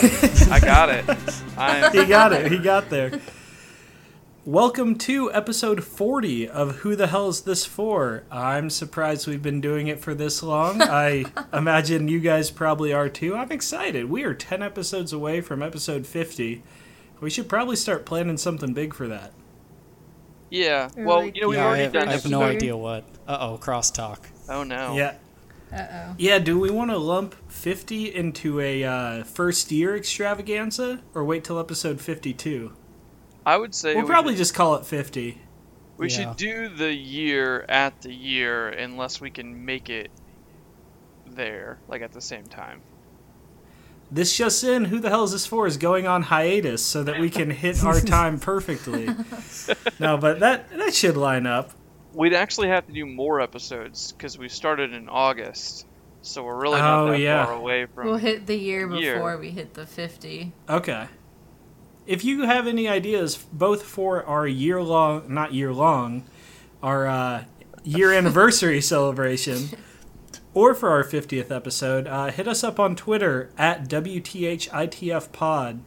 I got it. I, he got it. He got there. Welcome to episode 40 of Who the Hell is This For? I'm surprised we've been doing it for this long. I imagine you guys probably are too. I'm excited. We are 10 episodes away from episode 50. We should probably start planning something big for that. yeah. Well, you know we've yeah, I already have, done. I have no idea what. Uh oh, crosstalk. Oh no. Yeah. Uh oh. Yeah, do we want to lump 50 into a uh, first year extravaganza or wait till episode 52? I would say We'll we probably should- just call it 50. We Yeah. should do the year at the year unless we can make it there, like at the same time. This just in, who the hell is this for? Is going on hiatus so that we can hit our time perfectly. no, but that that should line up. We'd actually have to do more episodes because we started in August, so we're really not Oh, that yeah. far away from. We'll hit the year Year. before we hit the 50. Okay. If you have any ideas, both for our year long, not year long, our uh, year anniversary celebration, or for our 50th episode, uh, hit us up on Twitter at WTHITFPod.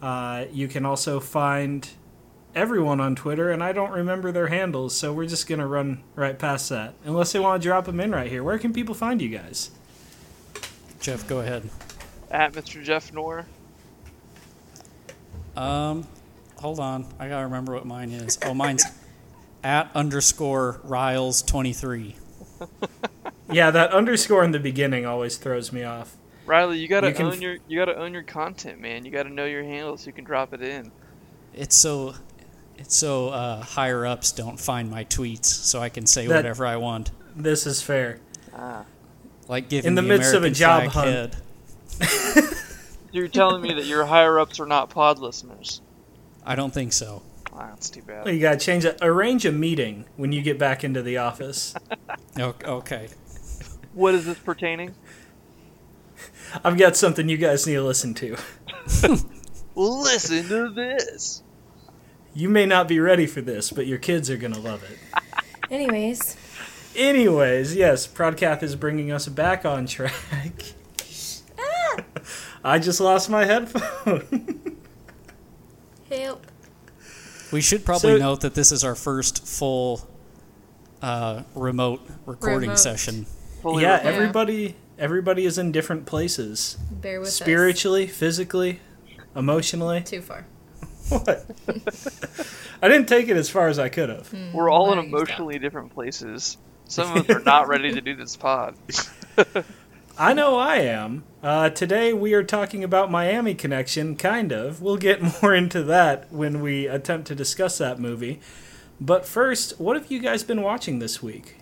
Uh, you can also find everyone on Twitter, and I don't remember their handles, so we're just going to run right past that. Unless they want to drop them in right here. Where can people find you guys? Jeff, go ahead. At Mr. Jeff Nor. Um, hold on. I gotta remember what mine is. Oh, mine's at underscore Riles twenty three. Yeah, that underscore in the beginning always throws me off. Riley, you gotta You can own f- your you gotta own your content, man. You gotta know your handle so you can drop it in. It's so, it's so uh, higher ups don't find my tweets, so I can say That- whatever I want. This is fair. Ah. Like giving In the the midst of a American job flag hunt. head. You're telling me that your higher ups are not pod listeners. I don't think so. Ah, that's too Well, bad. you gotta change it. Arrange a meeting when you get back into the office. Okay. What is this pertaining? I've got something you guys need to listen to. Listen to this. You may not be ready for this, but your kids are gonna love it. Anyways, Anyways, yes, Prodcath is bringing us back on track. I just lost my headphone. help. We should probably So- note that this is our first full uh, remote recording Remote. session. Fully yeah, remote. everybody everybody is in different places. Bear with Spiritually, physically, emotionally. Too far. What? I didn't take it as far as I could have. We're all in Nice. emotionally different places. Some of us are not ready to do this pod. I know I am. Uh, today we are talking about Miami Connection, kind of. We'll get more into that when we attempt to discuss that movie. But first, what have you guys been watching this week?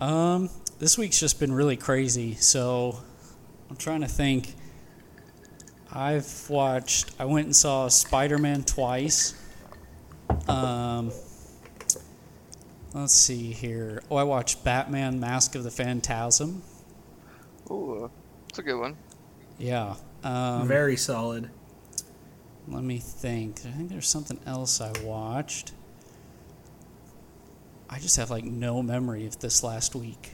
Um, this week's just been really crazy. So I'm trying to think. I've watched. I went and saw Spider Man twice. Um, let's see here. Oh, I watched Batman: Mask of the Phantasm. Ooh, that's a good one. Yeah. Um, Very solid. Let me think. I think there's something else I watched. I just have like no memory of this last week.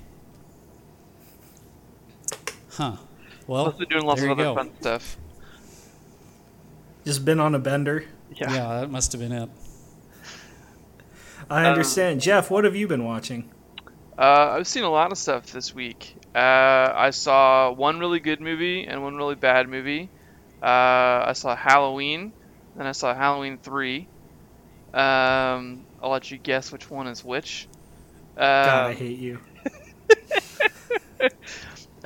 Huh. Well, Plus, they're doing lots there of you other go. fun stuff. Just been on a bender. Yeah. Yeah, that must have been it. I Um, understand. Jeff, what have you been watching? Uh, I've seen a lot of stuff this week. Uh, I saw one really good movie and one really bad movie. Uh, I saw Halloween, then I saw Halloween 3. Um, I'll let you guess which one is which. God, I Um, hate you.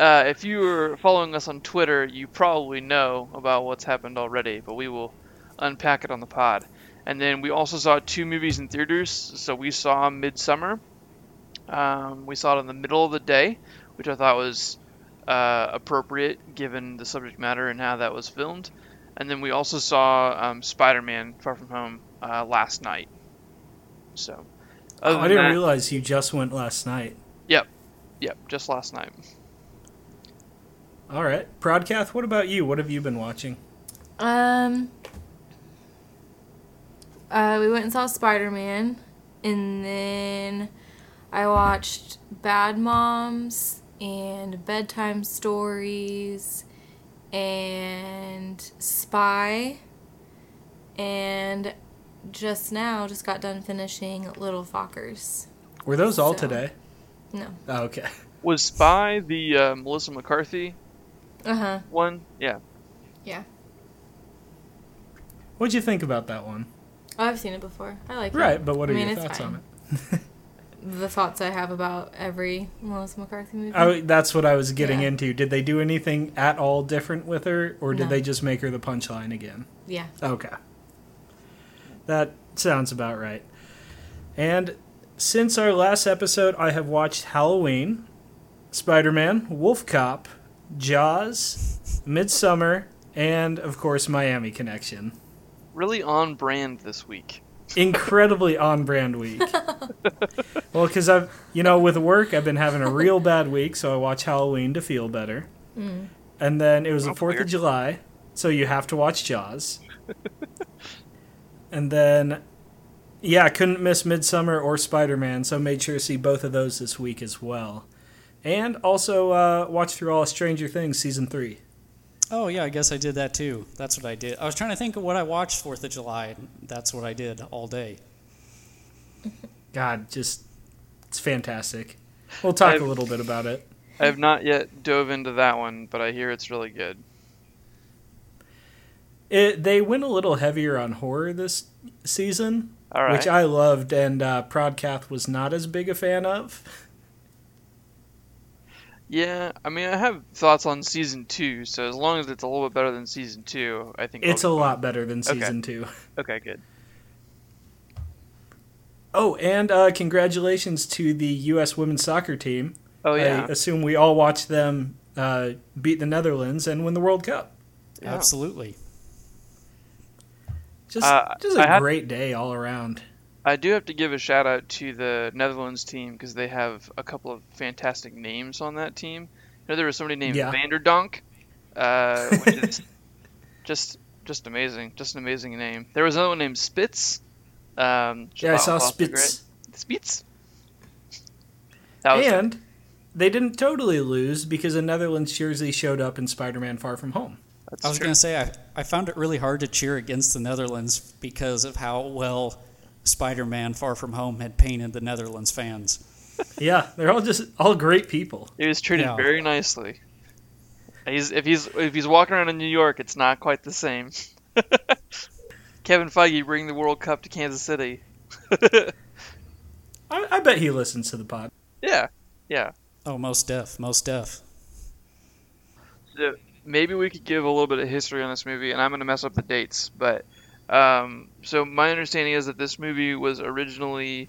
uh, if you were following us on Twitter, you probably know about what's happened already, but we will unpack it on the pod. And then we also saw two movies in theaters. So we saw Midsummer. Um, we saw it in the middle of the day, which I thought was uh, appropriate given the subject matter and how that was filmed. And then we also saw um, Spider-Man: Far From Home uh, last night. So, Oh, I didn't that- realize you just went last night. Yep, yep, just last night. All right. Prodcath, what about you? What have you been watching? Um, uh, we went and saw Spider Man, and then I watched Bad Moms and bedtime stories and spy and just now just got done finishing Little Fockers. Were those all So- today? No. Oh, okay. Was Spy the uh, Melissa McCarthy Uh huh. one? Yeah. Yeah. What'd you think about that one? Oh, I've seen it before. I like it. Right, but what are I mean, your it's thoughts on it? The thoughts I have about every Melissa McCarthy movie. Oh, that's what I was getting Yeah. into. Did they do anything at all different with her, or did No. they just make her the punchline again? yeah. Okay. That sounds about right. And since our last episode, I have watched Halloween, Spider Man, Wolf Cop, Jaws, Midsummer, and, of course, Miami Connection. Really on brand this week. Incredibly on brand week. well, because I've, you know, with work, I've been having a real bad week, so I watch Halloween to feel better. Mm. And then it was the Oh, 4th weird. of July, so you have to watch Jaws. and then, yeah, I couldn't miss Midsummer or Spider Man, so made sure to see both of those this week as well. And also uh, watch through all of Stranger Things season three. Oh yeah, I guess I did that too. That's what I did. I was trying to think of what I watched Fourth of July. That's what I did all day. God, just it's fantastic. We'll talk I've- a little bit about it. I have not yet dove into that one, but I hear it's really good. It, they went a little heavier on horror this season, All right. which I loved, and uh, Prodcath was not as big a fan of. Yeah, I mean, I have thoughts on season two, so as long as it's a little bit better than season two, I think It's a I'll be lot better than Okay. season two. Okay, good. Oh, and uh, congratulations to the U.S. women's soccer team. Oh yeah, I assume we all watched them uh, beat the Netherlands and win the World Cup. Yeah. Absolutely. Just, Uh, just I a had- great day all around. I do have to give a shout out to the Netherlands team because they have a couple of fantastic names on that team. You know, there was somebody named Yeah. Vanderdonk, uh, which is just just amazing, just an amazing name. There was another one named Spitz. Um, Yeah, I saw Spitz. Spitz. That was And they didn't totally lose because a Netherlands jersey showed up in Spider-Man: Far From Home. that's I was going to say I, I found it really hard to cheer against the Netherlands because of how well Spider-Man: Far From Home had painted the Netherlands fans. Yeah, they're all just all great people. He was treated Yeah. very nicely. He's if he's if he's walking around in New York, it's not quite the same. Kevin Feige bring the World Cup to Kansas City. I, I bet he listens to the pod. Yeah, yeah. Oh, most deaf, most deaf. So maybe we could give a little bit of history on this movie, and I'm gonna mess up the dates, but um, so my understanding is that this movie was originally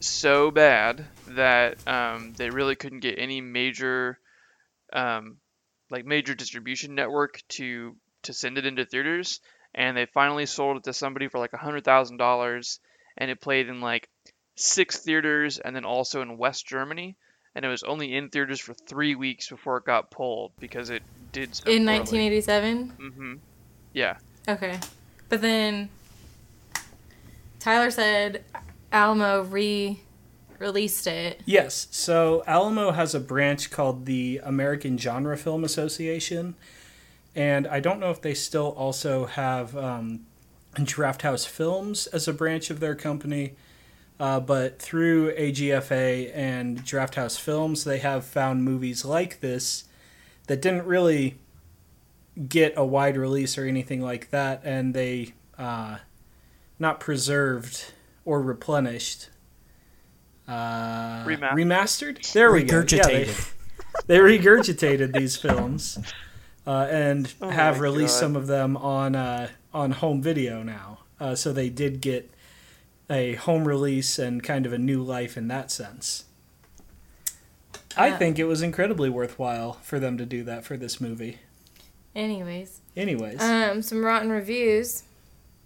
so bad that um, they really couldn't get any major, um, like major distribution network to to send it into theaters, and they finally sold it to somebody for like a hundred thousand dollars, and it played in like six theaters, and then also in West Germany, and it was only in theaters for three weeks before it got pulled because it did so In poorly. 1987? Mm-hmm. Yeah. Okay. But then Tyler said Alamo re released it. Yes. So Alamo has a branch called the American Genre Film Association, and I don't know if they still also have um, Drafthouse Films as a branch of their company. Uh, but through AGFA and Drafthouse Films, they have found movies like this that didn't really get a wide release or anything like that, and they uh, not preserved or replenished. Uh, Remastered. remastered. There we go. Yeah, they, Regurgitated. they regurgitated these films uh, and Oh have released God. some of them on uh, on home video now. Uh, so they did get a home release and kind of a new life in that sense. I think it was incredibly worthwhile for them to do that for this movie. Anyways. Anyways, Um, some rotten reviews.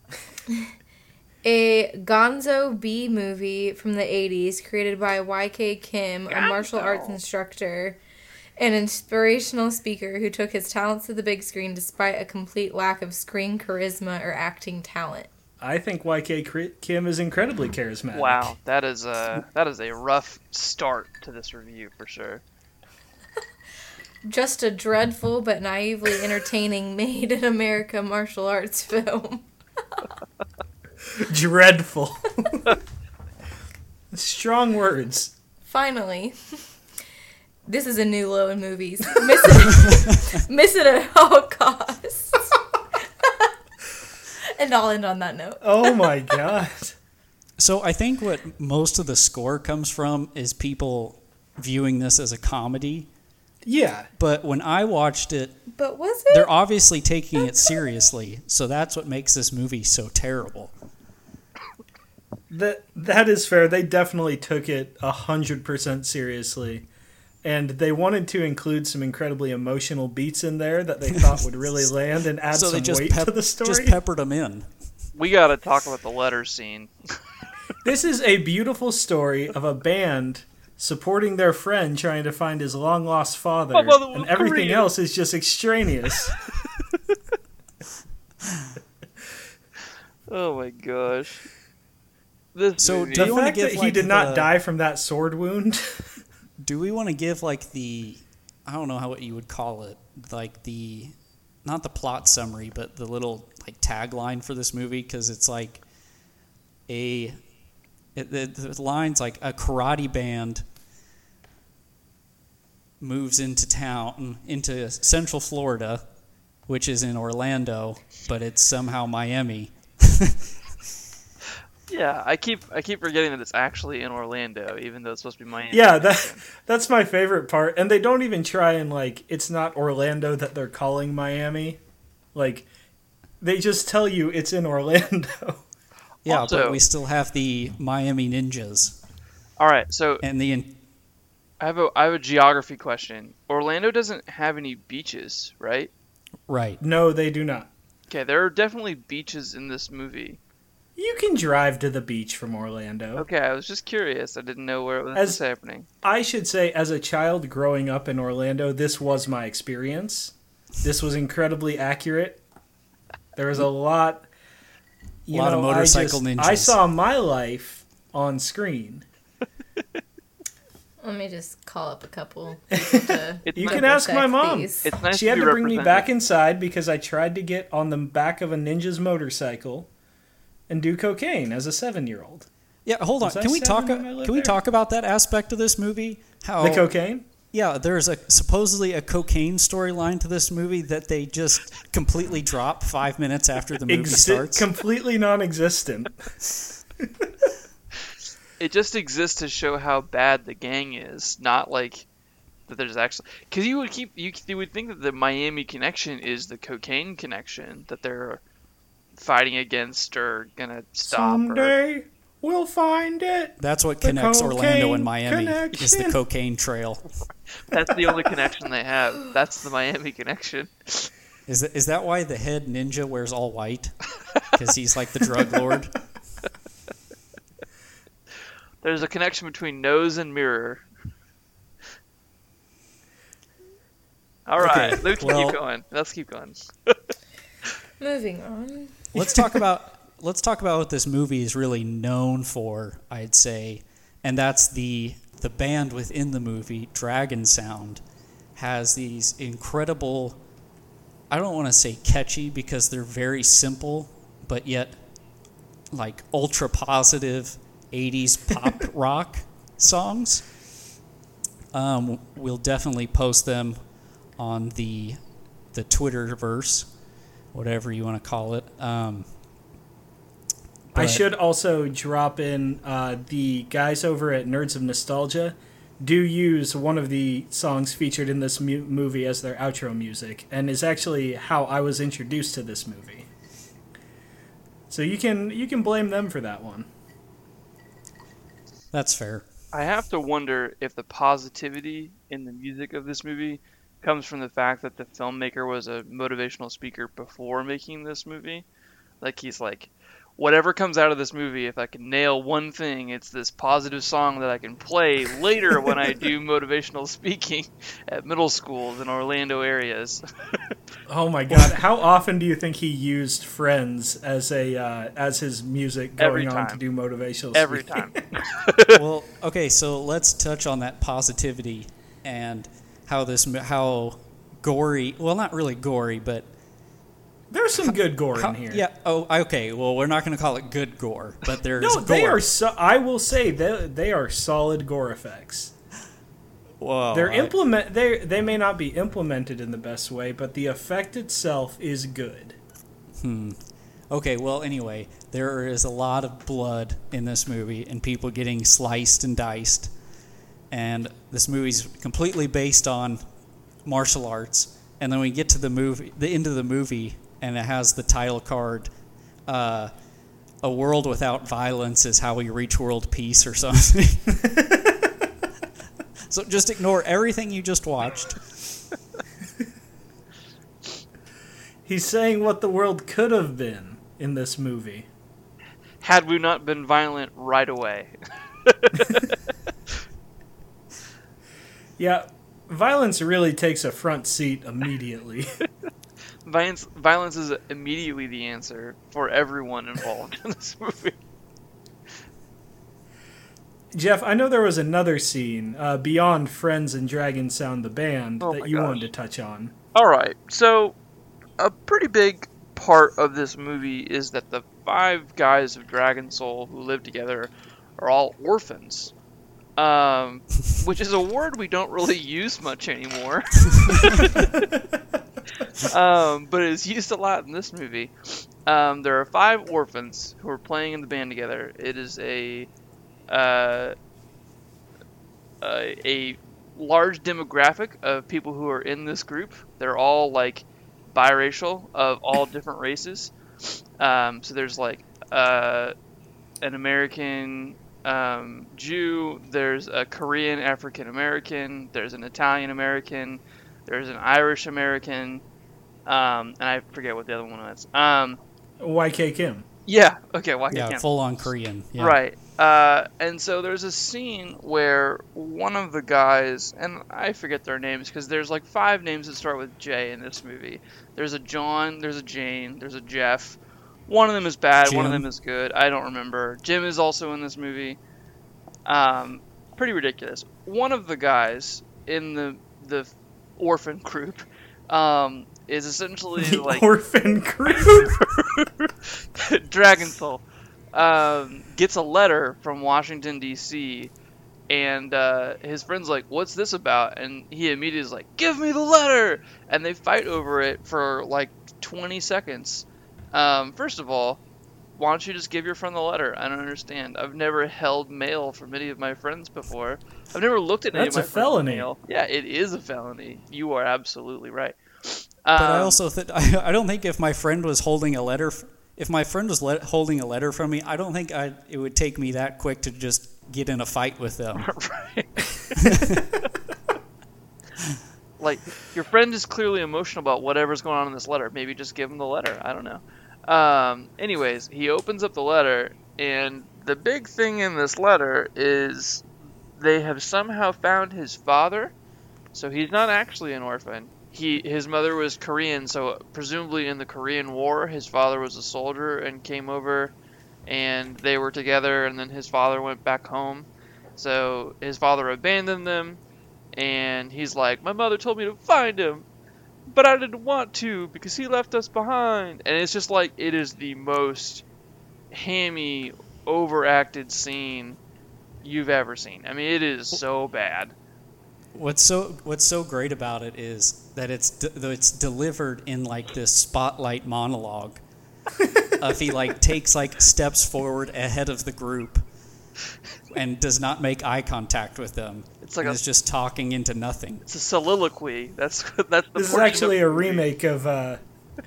a Gonzo B movie from the 80s created by YK Kim, a martial arts instructor, an inspirational speaker who took his talents to the big screen despite a complete lack of screen charisma or acting talent. I think YK Kim is incredibly charismatic. Wow, that is a that is a rough start to this review for sure. just a dreadful but naively entertaining made in America martial arts film. Dreadful. Strong words. Finally, this is a new low in movies. Miss it, miss it at all costs. and I'll end on that note. Oh my god. So I think what most of the score comes from is people viewing this as a comedy. Yeah. But when I watched it, But was it? they're obviously taking it seriously. So that's what makes this movie so terrible. That that is fair. They definitely took it a hundred percent seriously, and they wanted to include some incredibly emotional beats in there that they thought would really land and add so some just, weight pep- to the story. just peppered them in. We gotta talk about the letter scene. This is a beautiful story of a band supporting their friend trying to find his long lost father, mother and everything Korean. else is just extraneous. Oh my gosh. This So movie- do you wanna fact give, that he like, did not the- die from that sword wound. Do we want to give like the I don't know how what you would call it, like the not the plot summary, but the little like tagline for this movie because it's like a it, the, the lines like a karate band moves into town into Central Florida, which is in Orlando, but it's somehow Miami. yeah, I keep I keep forgetting that it's actually in Orlando, even though it's supposed to be Miami. yeah, that that's my favorite part. And they don't even try and like it's not Orlando that they're calling Miami. Like they just tell you it's in Orlando. Yeah, Also- but we still have the Miami Ninjas All right, so and the in- I have a I have a geography question. Orlando doesn't have any beaches, right? right. no, they do not. Okay, there are definitely beaches in this movie. You can drive to the beach from Orlando. Okay, I was just curious. I didn't know where it was As- happening. I should say, as a child growing up in Orlando, this was my experience. This was incredibly accurate. There was a lot. You Lot of know, I motorcycle just- ninjas. I saw my life on screen. Let me just call up a couple. to You can ask my mom. It's nice she to had be to bring me back inside because I tried to get on the back of a ninja's motorcycle and do cocaine as a seven-year-old. Yeah, hold on. Was I We talk? when I lived Can we talk about that aspect of this movie? How The cocaine. Yeah, there's a supposedly a cocaine storyline to this movie that they just completely drop five minutes after the movie Exi- starts. completely non-existent. It just exists to show how bad the gang is, not like that there's actually because you would keep you, you would think that the Miami connection is the cocaine connection that they're fighting against or gonna stop. Or, Someday we'll find it. That's what The connects Orlando and Miami is the cocaine trail. that's the only connection they have. That's the Miami connection. Is that, is that why the head ninja wears all white? Because he's like the drug lord. There's a connection between nose and mirror. All right, Okay, let's well- keep going. Let's keep going. Moving on. Let's talk about let's talk about what this movie is really known for. I'd say, and that's the the band within the movie, Dragon Sound, has these incredible. I don't want to say catchy because they're very simple, but yet like ultra positive 80s pop rock songs. Um, we'll definitely post them on the the Twitterverse, whatever you want to call it. Um, I should also drop in uh, the guys over at Nerds of Nostalgia do use one of the songs featured in this mu- movie as their outro music, and is actually how I was introduced to this movie. So you can you can blame them for that one. That's fair. I have to wonder if the positivity in the music of this movie comes from the fact that the filmmaker was a motivational speaker before making this movie. Like he's like, whatever comes out of this movie, if I can nail one thing, it's this positive song that I can play later when I do motivational speaking at middle schools in Orlando areas. Oh my god! How often do you think he used "Friends" as a uh, as his music going Every on to do motivational? Every speaking? time. well, okay, so let's touch on that positivity. And how this how gory. Well, not really gory, but There's some good gore how, in here. yeah. Oh, okay. Well, we're not going to call it good gore, but there's No, gore. they are. So, I will say they they are solid gore effects. Whoa, They're I- implement. They they may not be implemented in the best way, but the effect itself is good. Hmm. Okay, well, anyway, there is a lot of blood in this movie and people getting sliced and diced. And this movie's completely based on martial arts. And then we get to the movie, the end of the movie, and it has the title card, uh, "A World Without Violence is How We Reach World Peace" or something. so just ignore everything you just watched. He's saying what the world could have been in this movie. Had we not been violent right away. Yeah, violence really takes a front seat immediately. Violence, violence is immediately the answer for everyone involved in this movie. Jeff, I know there was another scene uh, beyond Friends and Dragon Sound the band Oh that you gosh. wanted to touch on. All right, so a pretty big part of this movie is that the five guys of Dragon Soul who live together are all orphans, um, which is a word we don't really use much anymore. um, but it's used a lot in this movie. Um, there are five orphans who are playing in the band together. It is a uh, a, a large demographic of people who are in this group. They're all like biracial of all different races. Um, so there's like uh, an American um, Jew, there's a Korean African American, there's an Italian American, there's an Irish American, um, and I forget what the other one was. Um, YK Kim. yeah, okay, why Yeah, can't full on Korean. Yeah. Right. Uh, and so there's a scene where one of the guys, and I forget their names because there's like five names that start with J in this movie. There's a John, there's a Jane, there's a Jeff. One of them is bad, one of them is good. I don't remember. Jim is also in this movie. Um, pretty ridiculous. One of the guys in the the orphan group um, is essentially The like orphan group. Dragon Soul um, gets a letter from Washington D.C. and uh, his friend's like, "What's this about?" And he immediately is like, "Give me the letter!" And they fight over it for like 20 seconds. Um, first of all, why don't you just give your friend the letter? I don't understand. I've never held mail from any of my friends before. I've never looked at any That's of my a felony. mail. Yeah, it is a felony. You are absolutely right. But I Um, also th- I, don't think if my friend was holding a letter, f- if my friend was le- holding a letter from me, I don't think I it would take me that quick to just get in a fight with them. like your friend is clearly emotional about whatever's going on in this letter. Maybe just give him the letter. I don't know. Um, anyways, he opens up the letter, and the big thing in this letter is they have somehow found his father. So he's not actually an orphan. He his mother was Korean, so presumably in the Korean War, his father was a soldier and came over, and they were together. And then his father went back home. So his father abandoned them, and he's like, "My mother told me to find him, but I didn't want to because he left us behind." And it's just like it is the most hammy, overacted scene you've ever seen. I mean, it is so bad. What's so What's so great about it is that it's de- it's delivered in like this spotlight monologue. if he like takes like steps forward ahead of the group and does not make eye contact with them, It's like and a is just talking into nothing. it's a soliloquy. That's that's the This is actually a remake of a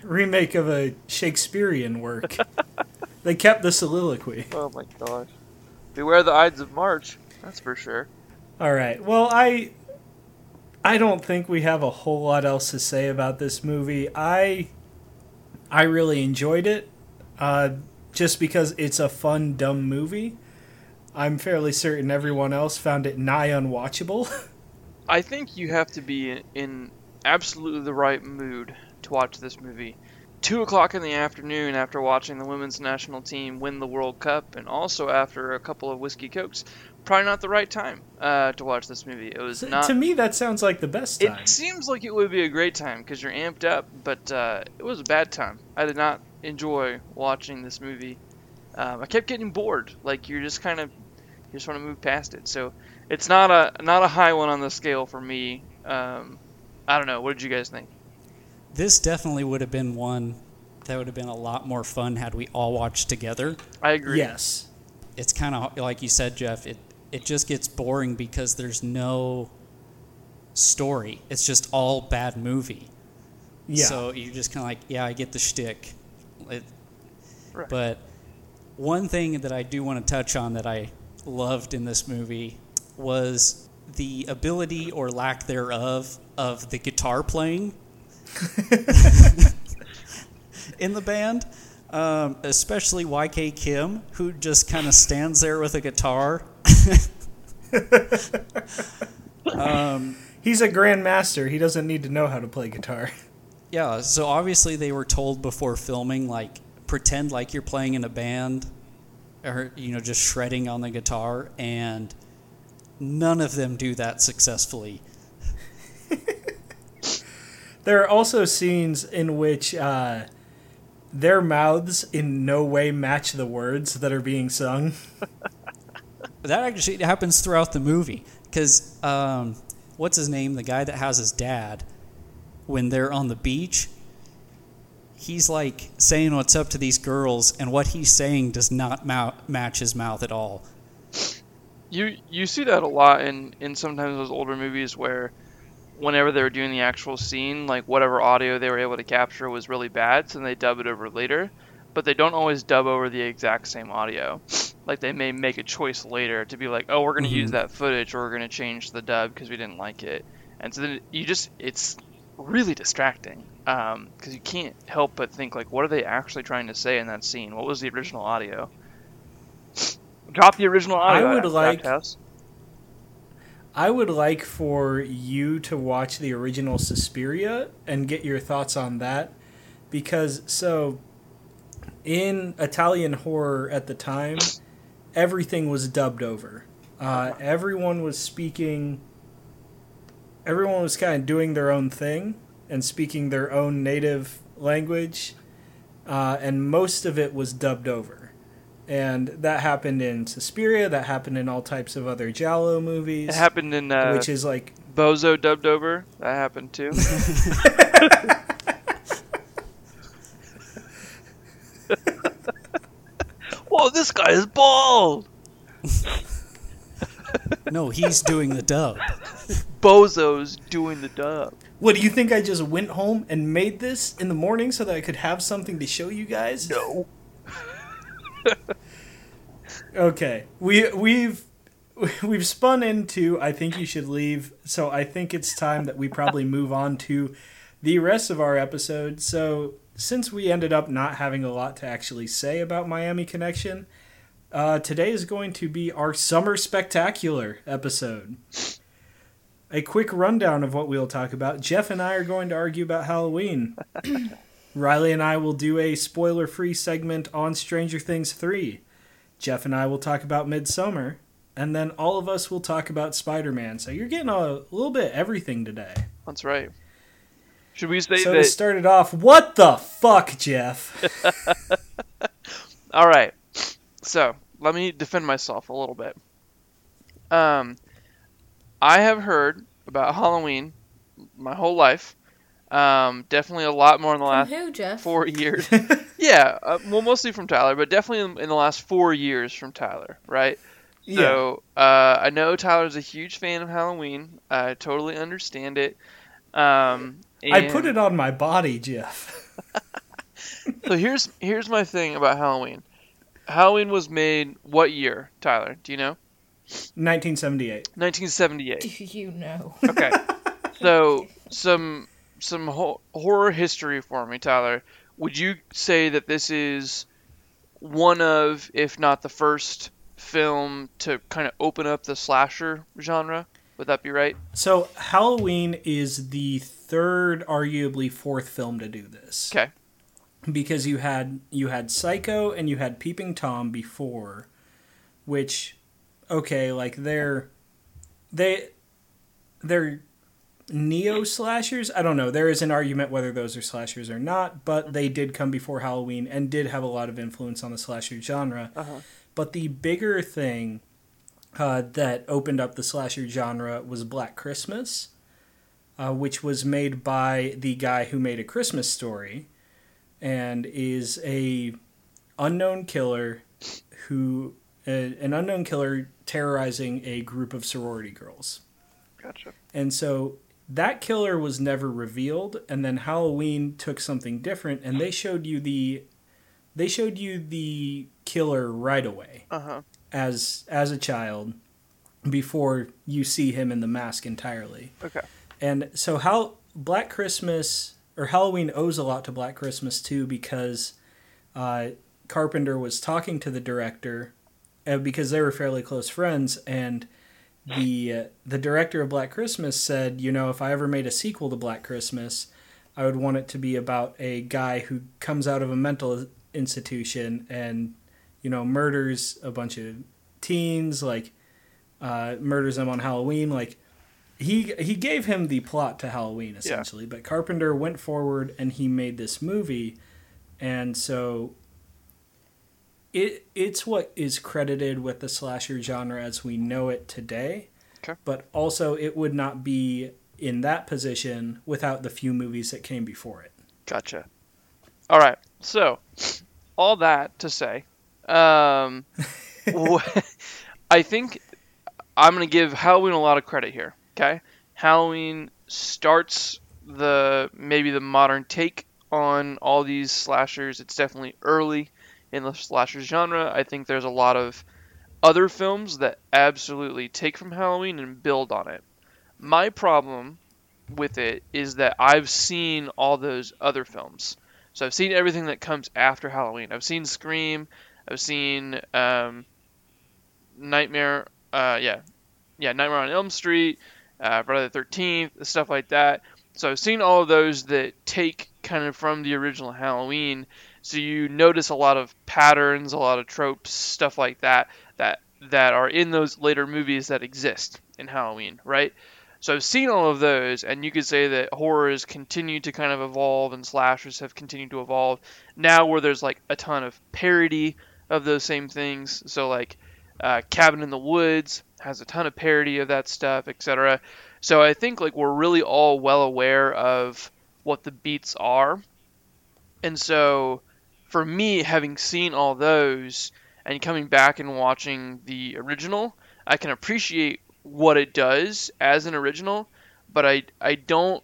remake of a Shakespearean work. they kept the soliloquy. Oh my gosh! Beware the Ides of March. That's for sure. All right. Well, I I don't think we have a whole lot else to say about this movie. I I really enjoyed it, uh, just because it's a fun, dumb movie. I'm fairly certain everyone else found it nigh unwatchable. I think you have to be in absolutely the right mood to watch this movie. two o'clock in the afternoon after watching the women's national team win the World Cup, and also after a couple of whiskey cokes, probably not the right time uh, to watch this movie. It was not. to me, that sounds like the best time. It seems like it would be a great time because you're amped up, but uh, it was a bad time. I did not enjoy watching this movie. Um, I kept getting bored. Like you're just kind of you just want to move past it. So it's not a not a high one on the scale for me. Um, I don't know. What did you guys think? This definitely would have been one that would have been a lot more fun had we all watched together. I agree. yes. It's kind of like you said, Jeff. It it just gets boring because there's no story. It's just all bad movie. Yeah. So you're just kind of like, yeah, I get the shtick. It, Right. But one thing that I do want to touch on that I loved in this movie was the ability or lack thereof of the guitar playing in the band. Um, especially YK Kim, who just kind of stands there with a guitar. um, He's a grandmaster. He doesn't need to know how to play guitar. Yeah, so obviously they were told before filming, like, pretend like you're playing in a band, or, you know, just shredding on the guitar, and none of them do that successfully. There are also scenes in which uh, their mouths in no way match the words that are being sung. That actually happens throughout the movie, because, um, what's his name? The guy that has his dad, when they're on the beach, he's like saying what's up to these girls, and what he's saying does not mou- match his mouth at all. You you see that a lot in in sometimes those older movies where whenever they were doing the actual scene, like whatever audio they were able to capture was really bad, so then they dub it over later. But they don't always dub over the exact same audio. Like they may make a choice later to be like, oh, we're gonna mm-hmm. use that footage, or we're gonna change the dub because we didn't like it. And so then you just it's really distracting because you can't help but think like, what are they actually trying to say in that scene? What was the original audio? Drop the original audio. I would like- House. I would like for you to watch the original Suspiria and get your thoughts on that because so in Italian horror at the time everything was dubbed over. Uh, everyone was speaking everyone was kind of doing their own thing and speaking their own native language uh, and most of it was dubbed over. And that happened in Suspiria, that happened in all types of other Giallo movies It happened in uh, which is like Bozo dubbed over. That happened too. Whoa, this guy is bald. No, he's doing the dub. Bozo's doing the dub. What do you think i just went home and made this in the morning so that i could have something to show you guys? No. okay. We we've we've spun into i think you should leave so i think it's time that we probably move on to the rest of our episode. So since we ended up not having a lot to actually say about miami connection uh, today is going to be our summer spectacular episode a quick rundown of what we'll talk about jeff and i are going to argue about halloween riley and i will do a spoiler free segment on stranger things 3 Jeff and I will talk about Midsummer, and then all of us will talk about Spider Man. So you're getting a little bit everything today. That's right. Should we say So to that? start it off, what the fuck, Jeff? All right. So let me defend myself a little bit. Um, I have heard about Halloween my whole life. Um, definitely a lot more in the From last who, Jeff? four years. yeah, uh, well, mostly from Tyler, but definitely in, in the last four years from Tyler, right? Yeah. So uh, I know Tyler's a huge fan of Halloween. I totally understand it. Um, I put it on my body, Jeff. So here's here's my thing about Halloween. Halloween was made what year, Tyler? Do you know? 1978. 1978. Do you know? Okay. so some some ho- horror history for me, Tyler. Would you say that this is one of, if not the first film to kind of open up the slasher genre? Would that be right? So Halloween is the third, arguably fourth film to do this. Okay. because you had you had Psycho and you had Peeping Tom before, which okay, like they're they they're neo slashers. I don't know. There is an argument whether those are slashers or not, but they did come before Halloween and did have a lot of influence on the slasher genre. Uh-huh. But the bigger thing uh, that opened up the slasher genre was Black Christmas, uh, which was made by the guy who made A Christmas Story, and is a unknown killer who an unknown killer terrorizing a group of sorority girls. Gotcha. And so that killer was never revealed and then Halloween took something different and they showed you the they showed you the killer right away Uh huh. as as a child before you see him in the mask entirely. Okay. And so how Black Christmas or Halloween owes a lot to Black Christmas too because uh, Carpenter was talking to the director because they were fairly close friends and the uh, the director of Black Christmas said, you know, if I ever made a sequel to Black Christmas, I would want it to be about a guy who comes out of a mental institution and you know murders a bunch of teens like uh, murders them on Halloween. Like he he gave him the plot to Halloween essentially, but Carpenter went forward and he made this movie, and so it it's what is credited with the slasher genre as we know it today. Okay. But also, it would not be in that position without the few movies that came before it. Gotcha. All right. So, all that to say, um, I think I'm going to give Halloween a lot of credit here. Okay, Halloween starts the maybe the modern take on all these slashers. It's definitely early in the slasher genre. I think there's a lot of other films that absolutely take from Halloween and build on it. My problem with it is that I've seen all those other films. So I've seen everything that comes after Halloween. I've seen Scream. I've seen um, Nightmare. Uh, yeah, yeah, Nightmare on Elm Street, uh, Friday the Thirteenth, stuff like that. So I've seen all of those that take kind of from the original Halloween. So you notice a lot of patterns, a lot of tropes, stuff like that that that are in those later movies that exist in Halloween, right? So I've seen all of those, and you could say that horror has continued to kind of evolve, and slashers have continued to evolve. Now, where there's like a ton of parody of those same things, so like uh, Cabin in the Woods has a ton of parody of that stuff, etc. So I think like we're really all well aware of what the beats are, and so for me, having seen all those and coming back and watching the original, I can appreciate what it does as an original, but I I don't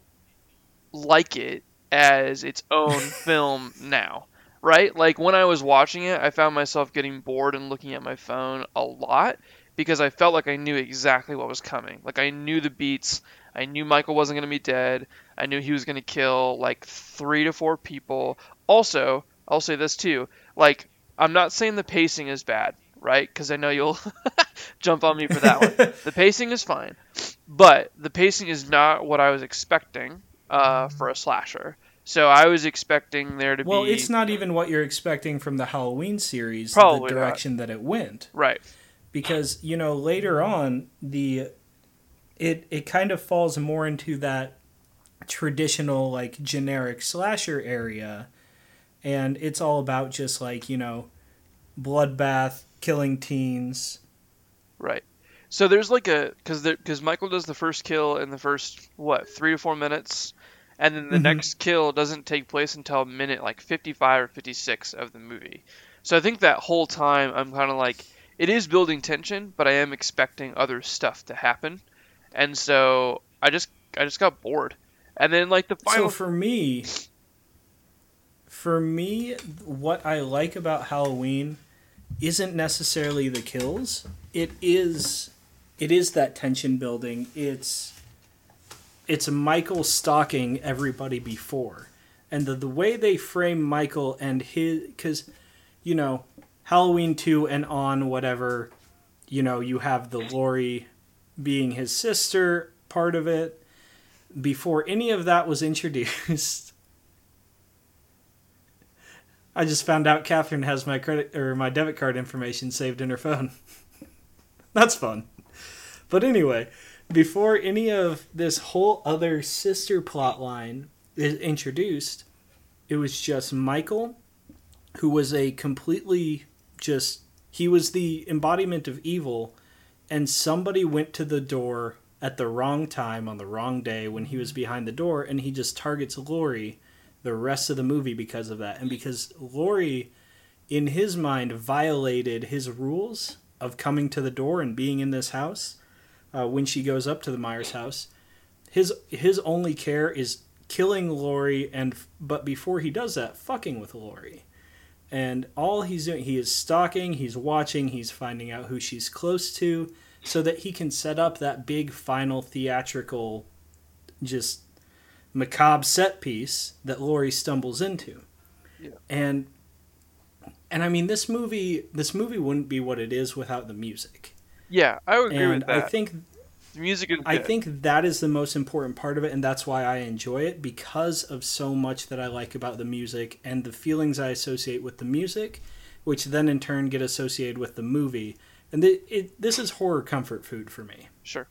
like it as its own film now. Right? Like when I was watching it, I found myself getting bored and looking at my phone a lot because I felt like I knew exactly what was coming. Like I knew the beats. I knew Michael wasn't going to be dead. I knew he was going to kill like 3 to 4 people. Also, I'll say this too. Like I'm not saying the pacing is bad, right? Cuz I know you'll jump on me for that one. The pacing is fine, but the pacing is not what I was expecting uh, for a slasher. So I was expecting there to Well, be Well, it's not even what you're expecting from the Halloween series, Probably the not. direction that it went. right. because you know later on the it it kind of falls more into that traditional like generic slasher area and it's all about just like you know bloodbath killing teens Right. So there's like a because because Michael does the first kill in the first what three to four minutes, and then the Mhm. next kill doesn't take place until minute like 55 or 56 of the movie. So I think that whole time I'm kind of like it is building tension, but I am expecting other stuff to happen, and so I just I just got bored. And then like the final so for me for me what i like about halloween isn't necessarily the kills. It is it is that tension building. It's it's michael stalking everybody before. And the, the way they frame michael and his because you know halloween 2 and on whatever you know you have the Laurie being his sister part of it. Before any of that was introduced I just found out Catherine has my credit or my debit card information saved in her phone. That's fun. But anyway, before any of this whole other sister plot line is introduced, it was just Michael, who was a completely just he was the embodiment of evil, and somebody went to the door at the wrong time on the wrong day when he was behind the door, and he just targets Laurie the rest of the movie because of that, and because Laurie, in his mind, violated his rules of coming to the door and being in this house uh, when she goes up to the Myers house. His his only care is killing Laurie, and but before he does that, fucking with Laurie. And all he's doing, he is stalking, he's watching, he's finding out who she's close to, so that he can set up that big final theatrical, just macabre set piece that Laurie stumbles into. Yeah. And and I mean this movie this movie wouldn't be what it is without the music. Yeah, I would agree and with that. I think the music is. I think that is the most important part of it, and that's why I enjoy it because of so much that I like about the music and the feelings I associate with the music, which then in turn get associated with the movie. And it, this is horror comfort food for me. Sure.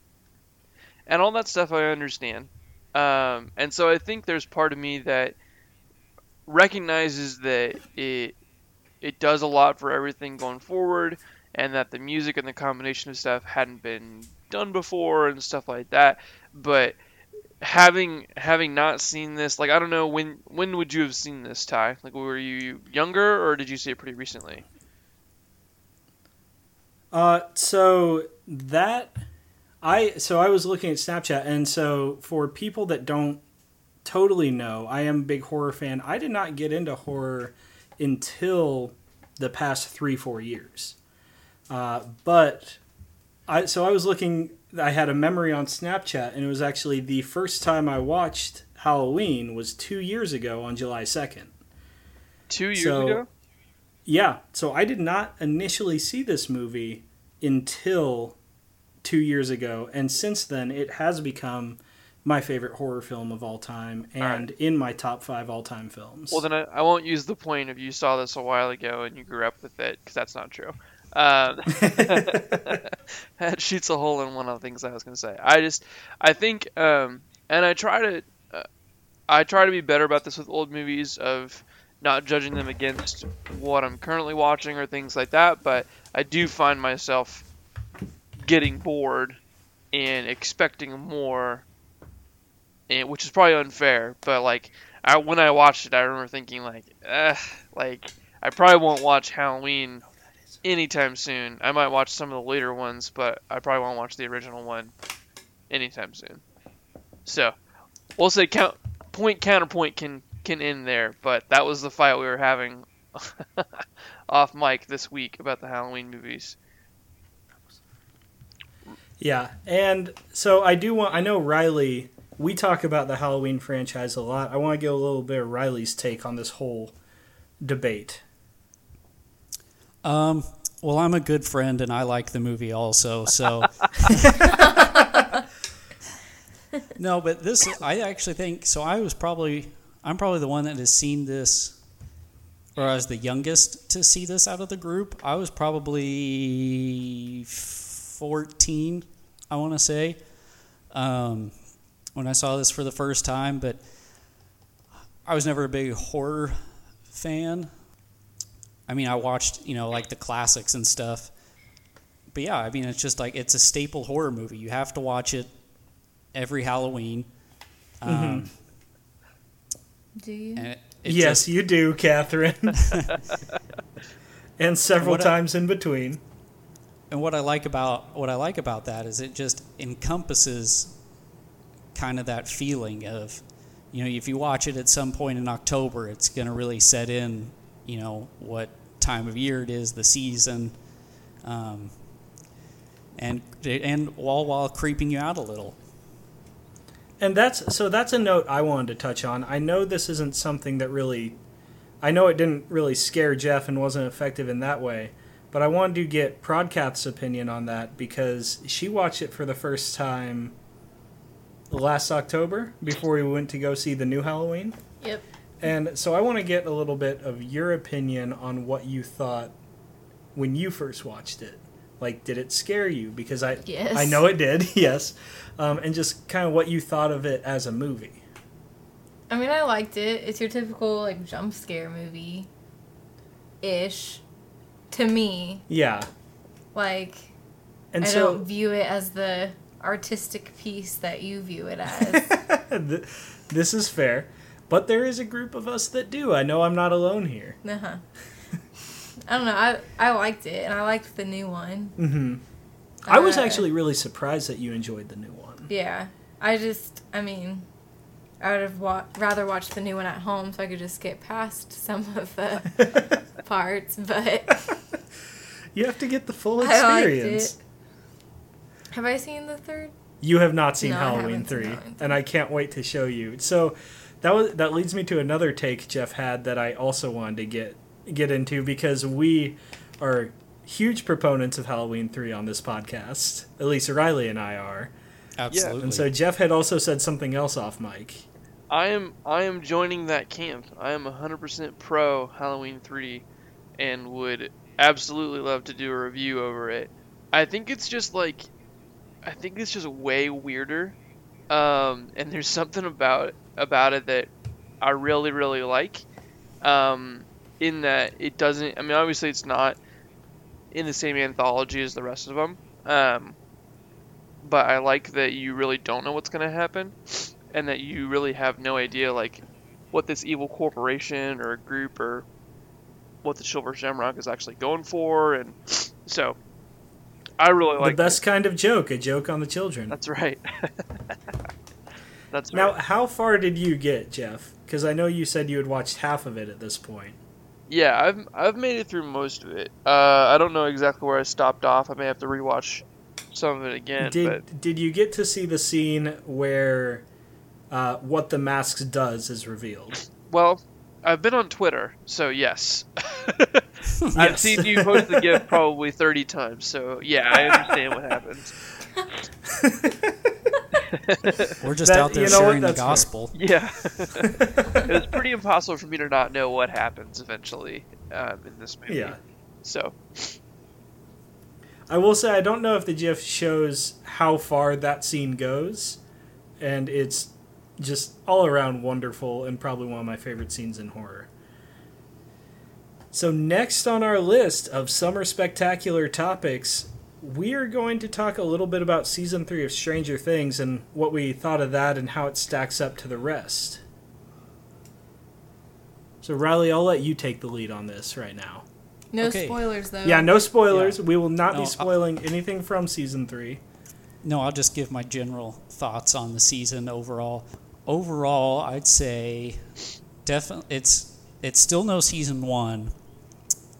And all that stuff I understand. Um, and so I think there's part of me that recognizes that it it does a lot for everything going forward and that the music and the combination of stuff hadn't been done before and stuff like that. But having having not seen this, like I don't know when when would you have seen this, Ty? Like were you younger or did you see it pretty recently? Uh, so that I so I was looking at Snapchat, and so for people that don't totally know, I am a big horror fan. I did not get into horror until the past three four years, uh, but I so I was looking. I had a memory on Snapchat, and it was actually the first time I watched Halloween was two years ago on July second. Two years So- ago? Yeah, so I did not initially see this movie until two years ago, and since then it has become my favorite horror film of all time and in my top five all time films. Well, then I, I won't use the point of you saw this a while ago and you grew up with it, because that's not true. Um, that shoots a hole in one of the things I was going to say. I just, I think, um, and I try to, uh, I try to be better about this with old movies of not judging them against what I'm currently watching or things like that. But I do find myself getting bored and expecting more, and which is probably unfair. But like, I when I watched it, I remember thinking like, eh, like I probably won't watch Halloween anytime soon. I might watch some of the later ones, but I probably won't watch the original one anytime soon. So, we'll say count point counterpoint can can end there, but that was the fight we were having off mic this week about the Halloween movies. Yeah, and so I do want. I know Riley. We talk about the Halloween franchise a lot. I want to get a little bit of Riley's take on this whole debate. Um, well, I'm a good friend and I like the movie also, so. no, but this, I actually think, so I was probably, I'm probably the one that has seen this, or I was the youngest to see this out of the group. I was probably 14, I want to say, um, when I saw this for the first time, but I was never a big horror fan. I mean, I watched, you know, like the classics and stuff. But yeah, I mean, it's just like it's a staple horror movie. You have to watch it every Halloween. Um, Do you? and it, it yes, just- you do, Catherine. and several What I- times in between. And what I like about what I like about that is it just encompasses kind of that feeling of, you know, if you watch it at some point in October, it's going to really set in, you know, what time of year it is, the season, um, and and all while creeping you out a little. And that's so that's a note I wanted to touch on. I know this isn't something that really I know it didn't really scare Jeff and wasn't effective in that way, but I wanted to get Prodcath's opinion on that because she watched it for the first time last October before we went to go see the new Halloween. Yep. And so I want to get a little bit of your opinion on what you thought when you first watched it. Like, did it scare you? Because I Yes. I know it did, yes. Um, and just kind of what you thought of it as a movie. I mean, I liked it. It's your typical like jump scare movie, ish, to me. Yeah. Like And I so don't view it as the artistic piece that you view it as. This is fair. But there is a group of us that do. I know I'm not alone here. uh-huh. I don't know. I I liked it, and I liked the new one. hmm I was Uh, actually really surprised that you enjoyed the new one. Yeah, I just, I mean, I would have wa- rather watched the new one at home so I could just get past some of the parts. But You have to get the full experience. it. Have I seen the third? You have not seen No, Halloween haven't seen 3, and I can't wait to show you. So that was that leads me to another take Jeff had that I also wanted to get get into because we are huge proponents of Halloween 3 on this podcast. At least Riley and I are. Absolutely. And so Jeff had also said something else off mic. I am I am joining that camp. I am 100% pro Halloween 3 and would absolutely love to do a review over it. I think it's just like I think it's just way weirder. Um, and there's something about about it that I really really like. Um, in that it doesn't I mean obviously it's not in the same anthology as the rest of them. Um, but I like that you really don't know what's going to happen and that you really have no idea like what this evil corporation or group or what the Silver Shamrock is actually going for and so I really like the best kind of joke, a joke on the children. That's right. That's Now, right. how far did you get, Jeff? Because I know you said you had watched half of it at this point. Yeah, I've I've made it through most of it. Uh, I don't know exactly where I stopped off. I may have to rewatch some of it again. did but did you get to see the scene where uh, what the mask does is revealed? well, I've been on Twitter, so yes. I've seen you post the GIF probably thirty times, so yeah, I understand what happens. We're just That- out there you know what? sharing the That's fair. gospel. Yeah, it was pretty impossible for me to not know what happens eventually um, in this movie. Yeah. So I will say I don't know if the GIF shows how far that scene goes, and it's just all around wonderful and probably one of my favorite scenes in horror. So next on our list of summer spectacular topics, we are going to talk a little bit about season 3 of Stranger Things and what we thought of that and how it stacks up to the rest. So Riley, I'll let you take the lead on this right now. No Okay. spoilers though. Yeah, no spoilers. We will not No, be I- spoiling anything from season 3. No, I'll just give my general thoughts on the season overall. Overall, I'd say definitely it's it's still no season one.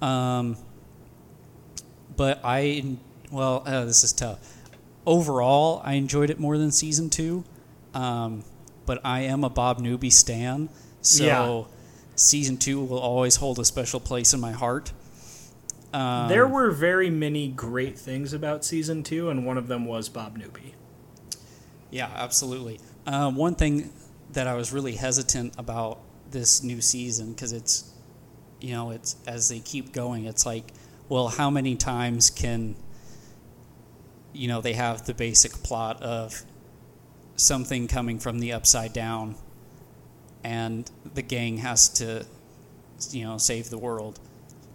Um, but I well, uh, this is tough. Overall, I enjoyed it more than season two. Um, but I am a Bob Newby stan, so Yeah. season two will always hold a special place in my heart. Um, there were very many great things about season two, and one of them was Bob Newby. Yeah, absolutely. Um, one thing that I was really hesitant about this new season because it's, you know, it's as they keep going, it's like, well, how many times can, you know, they have the basic plot of something coming from the upside down, and the gang has to, you know, save the world.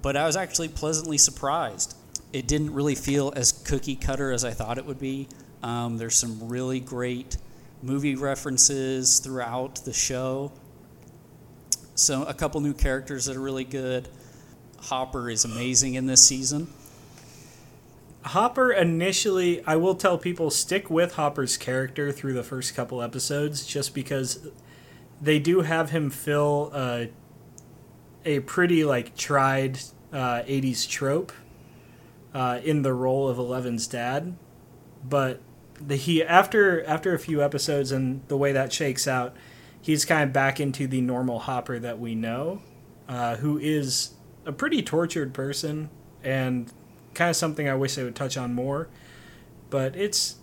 But I was actually pleasantly surprised. It didn't really feel as cookie cutter as I thought it would be. Um, there's some really great movie references throughout the show. So a couple new characters that are really good. Hopper is amazing in this season. Hopper initially, I will tell people stick with Hopper's character through the first couple episodes, just because they do have him fill uh, a pretty like tried uh, '80s trope uh, in the role of Eleven's dad. But the, he after after a few episodes and the way that shakes out, he's kind of back into the normal Hopper that we know, uh, who is a pretty tortured person and kind of something I wish they would touch on more. But it's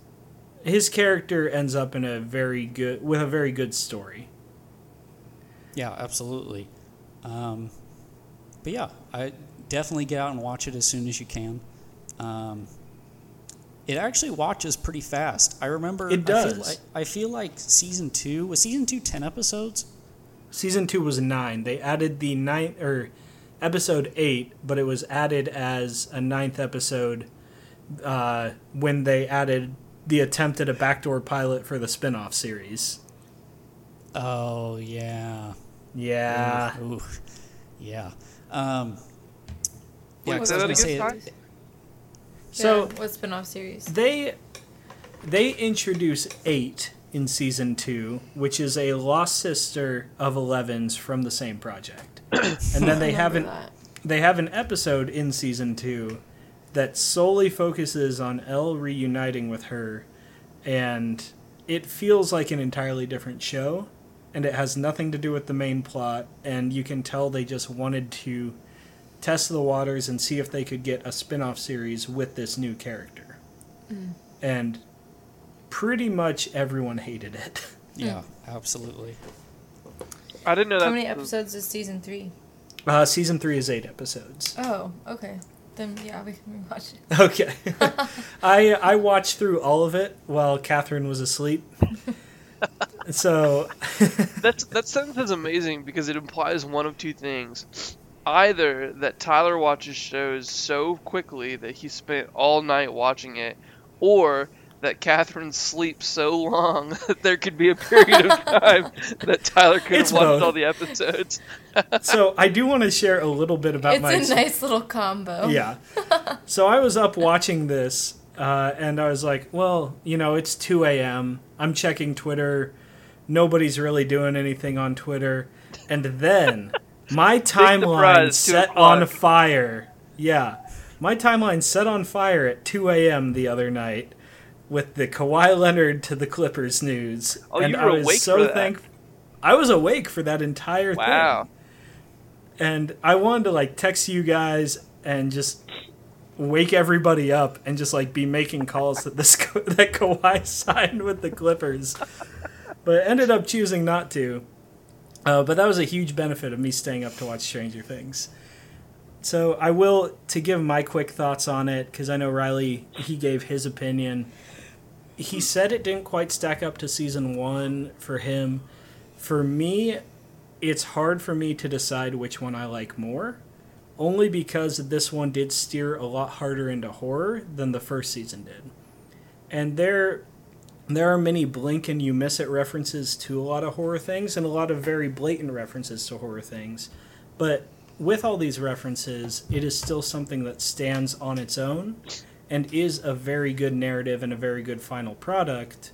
his character ends up in a very good with a very good story. Yeah, absolutely. Um, but yeah, I definitely get out and watch it as soon as you can. Um, it actually watches pretty fast. I remember It I feel, does. like, I feel like season two was season two 10 episodes. Season two was nine. They added the ninth or episode eight, but it was added as a ninth episode uh, when they added the attempt at a backdoor pilot for the spin-off series. Oh yeah, Yeah. Ooh, ooh. yeah. Um, Wait, yeah, 'cause I was gonna say- Ty? So yeah, what spin-off series? they they introduce eight in season two, which is a lost sister of Eleven's from the same project, and then they have an that. they have an episode in season two that solely focuses on El reuniting with her, and it feels like an entirely different show, and it has nothing to do with the main plot, and you can tell they just wanted to test the waters and see if they could get a spin-off series with this new character. And pretty much everyone hated it. yeah, absolutely. I didn't know that. How many episodes is season three? Uh, season three is eight episodes. Oh, okay. Then yeah, we can watch it. Okay. I I watched through all of it while Catherine was asleep. so That's that sentence is amazing because it implies one of two things. Either that Tyler watches shows so quickly that he spent all night watching it, or that Catherine sleeps so long that there could be a period of time that Tyler could It's have watched both. all the episodes. so I do want to share a little bit about It's my a nice little combo. Yeah. So I was up watching this, uh, and I was like, well, you know, it's 2 a.m. I'm checking Twitter. Nobody's really doing anything on Twitter. And then my timeline set on fire. Yeah. My timeline set on fire at 2 a.m. the other night with the Kawhi Leonard to the Clippers news. Oh, and you I were was awake so for that. thank- I was awake for that entire thing Wow. and I wanted to like text you guys and just wake everybody up and just like be making calls that this that Kawhi signed with the Clippers, but ended up choosing not to. Uh, but that was a huge benefit of me staying up to watch Stranger Things. So I will to give my quick thoughts on it because I know Riley he gave his opinion. He said it didn't quite stack up to season one for him. For me, it's hard for me to decide which one I like more, only because this one did steer a lot harder into horror than the first season did. And there there are many blink and you miss it references to a lot of horror things and a lot of very blatant references to horror things. But with all these references, it is still something that stands on its own and is a very good narrative and a very good final product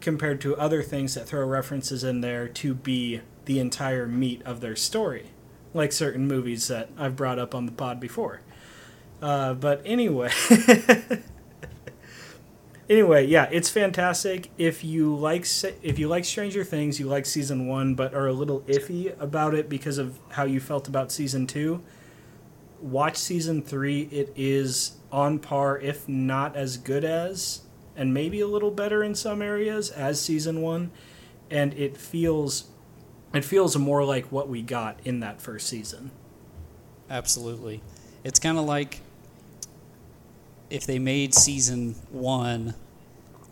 compared to other things that throw references in there to be the entire meat of their story, like certain movies that I've brought up on the pod before. Uh, but anyway, anyway, yeah, it's fantastic. If you like if you like Stranger Things, you like season one, but are a little iffy about it because of how you felt about season two. Watch season three. It is on par, if not as good as, and maybe a little better in some areas as season one, and it feels it feels more like what we got in that first season. Absolutely. It's kind of like if they made season one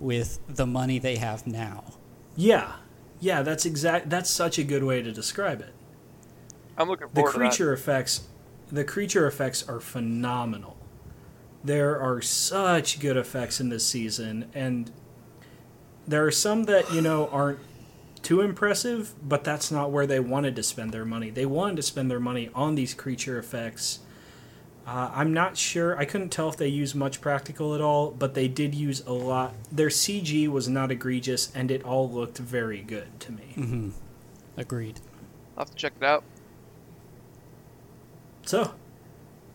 with the money they have now. Yeah, yeah, that's exact. That's such a good way to describe it. I'm looking The forward to that. creature effects, the creature effects are phenomenal. There are such good effects in this season, and there are some that you know aren't too impressive, but that's not where they wanted to spend their money. They wanted to spend their money on these creature effects. Uh, I'm not sure. I couldn't tell if they used much practical at all, but they did use a lot. Their CG was not egregious, and it all looked very good to me. Mm-hmm. Agreed. I'll have to check it out. So,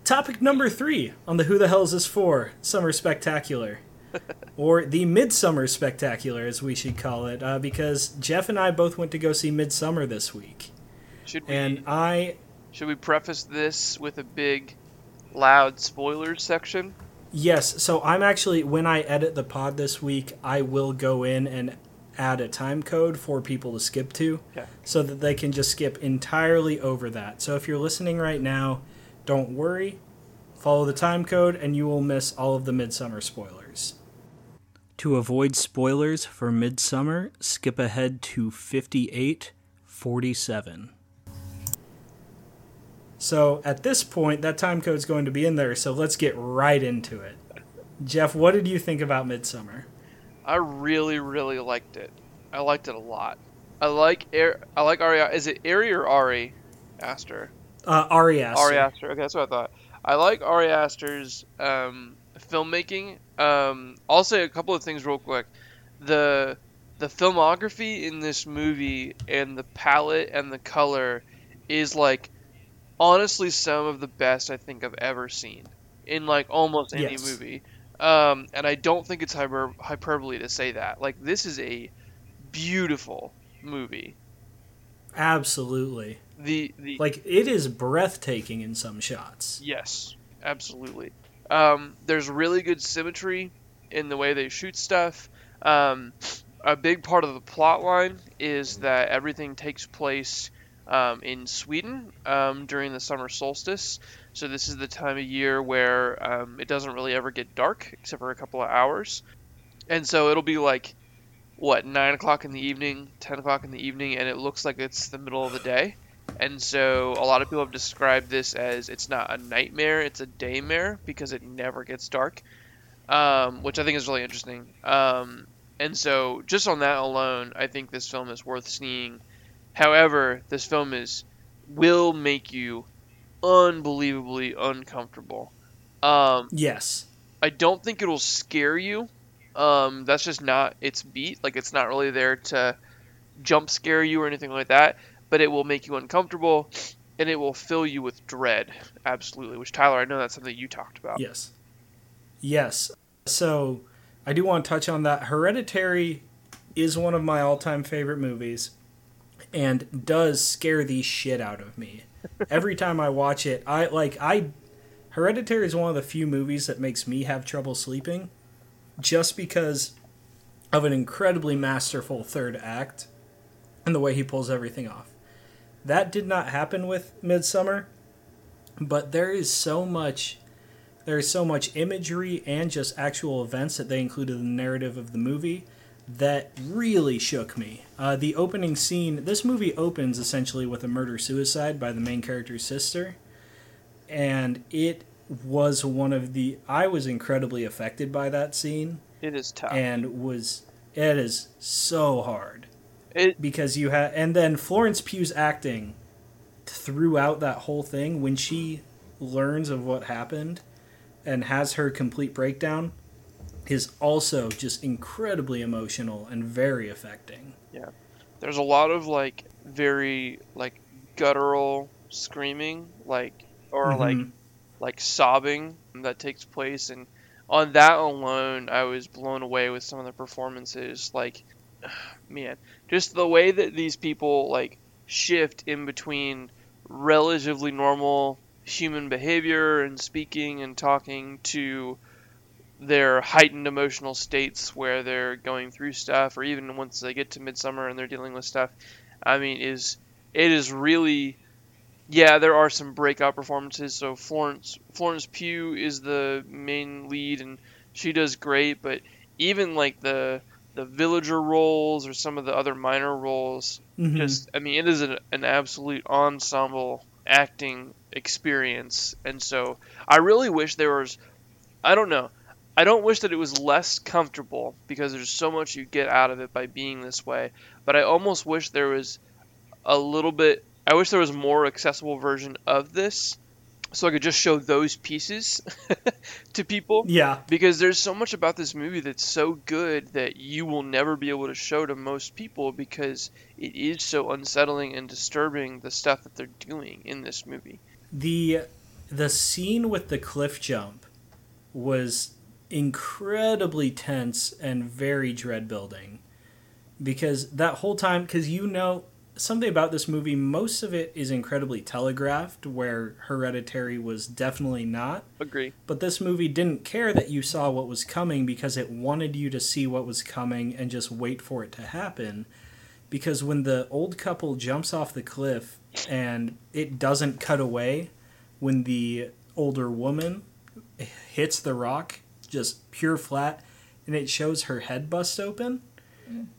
topic number three on the Who the Hell is This For? Summer Spectacular. or the Midsummer Spectacular, as we should call it, uh, because Jeff and I both went to go see Midsommar this week. Should we And I, should we preface this with a big, loud spoilers section? yes, so I'm actually, when I edit the pod this week, I will go in and add a time code for people to skip to Yeah. so that they can just skip entirely over that. So if you're listening right now, don't worry. Follow the time code and you will miss all of the Midsommar spoilers. To avoid spoilers for Midsommar, skip ahead to 5847. So at this point, that time code is going to be in there, so let's get right into it. Jeff, what did you think about Midsommar? I really, really liked it. I liked it a lot. I like Ar- I like Ari. Is it Ari or Ari Aster? Uh, Ari Aster. Ari Aster. Okay, that's what I thought. I like Ari Aster's um, filmmaking. Um, I'll say a couple of things real quick. The the filmography in this movie and the palette and the color is like honestly some of the best I think I've ever seen in like almost any Yes. movie. Um, and I don't think it's hyper- hyperbole to say that. Like this is a beautiful movie. Absolutely. The the Like, it is breathtaking in some shots. Yes, absolutely. Um, there's really good symmetry in the way they shoot stuff. Um, a big part of the plot line is that everything takes place um, in Sweden um, during the summer solstice. So this is the time of year where um, it doesn't really ever get dark, except for a couple of hours. And so it'll be like, what, 9 o'clock in the evening, 10 o'clock in the evening, and it looks like it's the middle of the day. And so a lot of people have described this as it's not a nightmare, it's a daymare because it never gets dark, um, which I think is really interesting. Um, and so just on that alone, I think this film is worth seeing. However, this film is will make you unbelievably uncomfortable. Um, Yes. I don't think it'll scare you. Um, that's just not its beat. Like it's not really there to jump scare you or anything like that. But it will make you uncomfortable, and it will fill you with dread. Absolutely. Which Tyler, I know that's something you talked about. Yes. Yes. So, I do want to touch on that. Hereditary is one of my all time favorite movies and does scare the shit out of me. Every time I watch it, I like, I. Hereditary is one of the few movies that makes me have trouble sleeping just because of an incredibly masterful third act and the way he pulls everything off. That did not happen with Midsommar, but there is so much there is so much imagery and just actual events that they included in the narrative of the movie that really shook me. Uh, the opening scene, this movie opens essentially with a murder suicide by the main character's sister, and it was one of the. I was incredibly affected by that scene It is tough. and was. It is so hard it because you have and then Florence Pugh's acting throughout that whole thing when she learns of what happened and has her complete breakdown is also just incredibly emotional and very affecting. Yeah. There's a lot of like very like guttural screaming, like or like Mhm. like sobbing that takes place and on that alone i was blown away with some of the performances like man just the way that these people like shift in between relatively normal human behavior and speaking and talking to their heightened emotional states where they're going through stuff or even once they get to midsummer and they're dealing with stuff i mean is it is really yeah, there are some breakout performances. So Florence Florence Pugh is the main lead, and she does great. But even like the the villager roles or some of the other minor roles, Mhm. just I mean, it is an, an absolute ensemble acting experience. And so I really wish there was, I don't know, I don't wish that it was less comfortable because there's so much you get out of it by being this way. But I almost wish there was a little bit. I wish there was a more accessible version of this, so I could just show those pieces to people. yeah, Because there's so much about this movie that's so good that you will never be able to show to most people because it is so unsettling and disturbing the stuff that they're doing in this movie. the the scene with the cliff jump was incredibly tense and very dread building because that whole time because you know something about this movie. Most of it is incredibly telegraphed, where Hereditary was definitely not. Agree. But this movie didn't care that you saw what was coming because it wanted you to see what was coming and just wait for it to happen. Because when the old couple jumps off the cliff and it doesn't cut away, when the older woman hits the rock, just pure flat, and it shows her head bust open,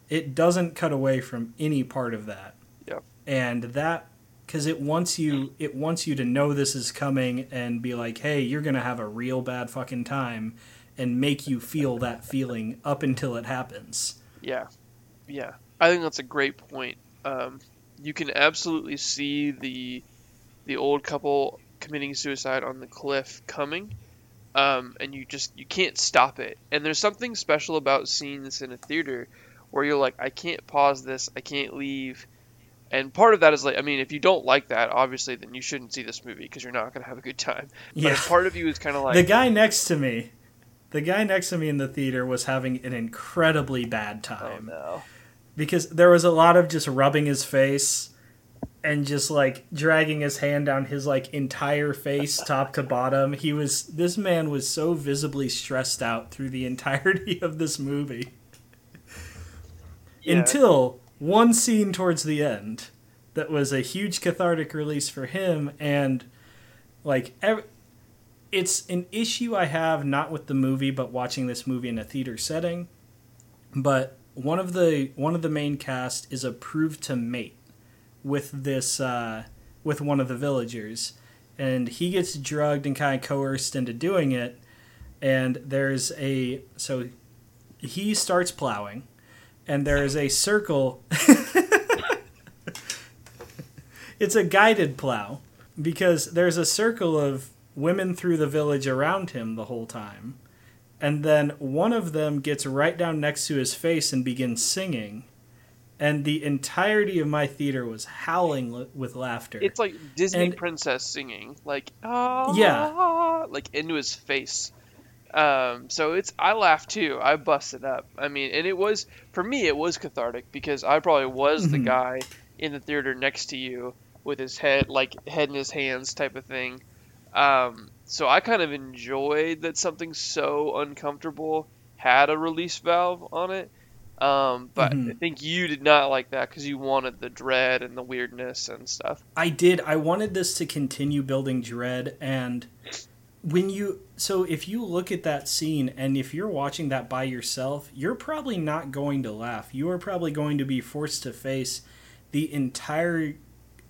it doesn't cut away from any part of that. Yep. And that because it wants you it wants you to know this is coming and be like hey you're gonna have a real bad fucking time and make you feel that feeling up until it happens Yeah, yeah. I think that's a great point. Um, you can absolutely see the the old couple committing suicide on the cliff coming, um, and you just you can't stop it. And there's something special about seeing this in a theater, where you're like, I can't pause this, I can't leave. And part of that is like, I mean, if you don't like that, obviously, then you shouldn't see this movie because you're not gonna have a good time. But Yeah. part of you is kind of like, the guy next to me the guy next to me in the theater was having an incredibly bad time. oh time no, because there was a lot of just rubbing his face and just like dragging his hand down his like entire face top to bottom. He was this man was so visibly stressed out through the entirety of this movie. Yeah. until one scene towards the end that was a huge cathartic release for him and like ev- it's an issue i have not with the movie but watching this movie in a theater setting. But one of the one of the main cast is approved to mate with this uh, with one of the villagers. And he gets drugged and kind of coerced into doing it. And there's a so he starts plowing. And there is a circle. It's a guided plow. Because there's a circle of women through the village around him the whole time. And then one of them gets right down next to his face and begins singing and the entirety of my theater was howling li- with laughter it's like Disney And- princess singing, like ah, Yeah. like into his face. Um, so it's I laughed too. I busted up. I mean, and it was for me it was cathartic because I probably was the Mhm. guy in the theater next to you with his head like head in his hands type of thing. Um, so I kind of enjoyed that something so uncomfortable had a release valve on it. Um, but Mhm. I think you did not like that because you wanted the dread and the weirdness and stuff. I did. I wanted this to continue building dread and when you so if you look at that scene and if you're watching that by yourself, you're probably not going to laugh. You are probably going to be forced to face the entire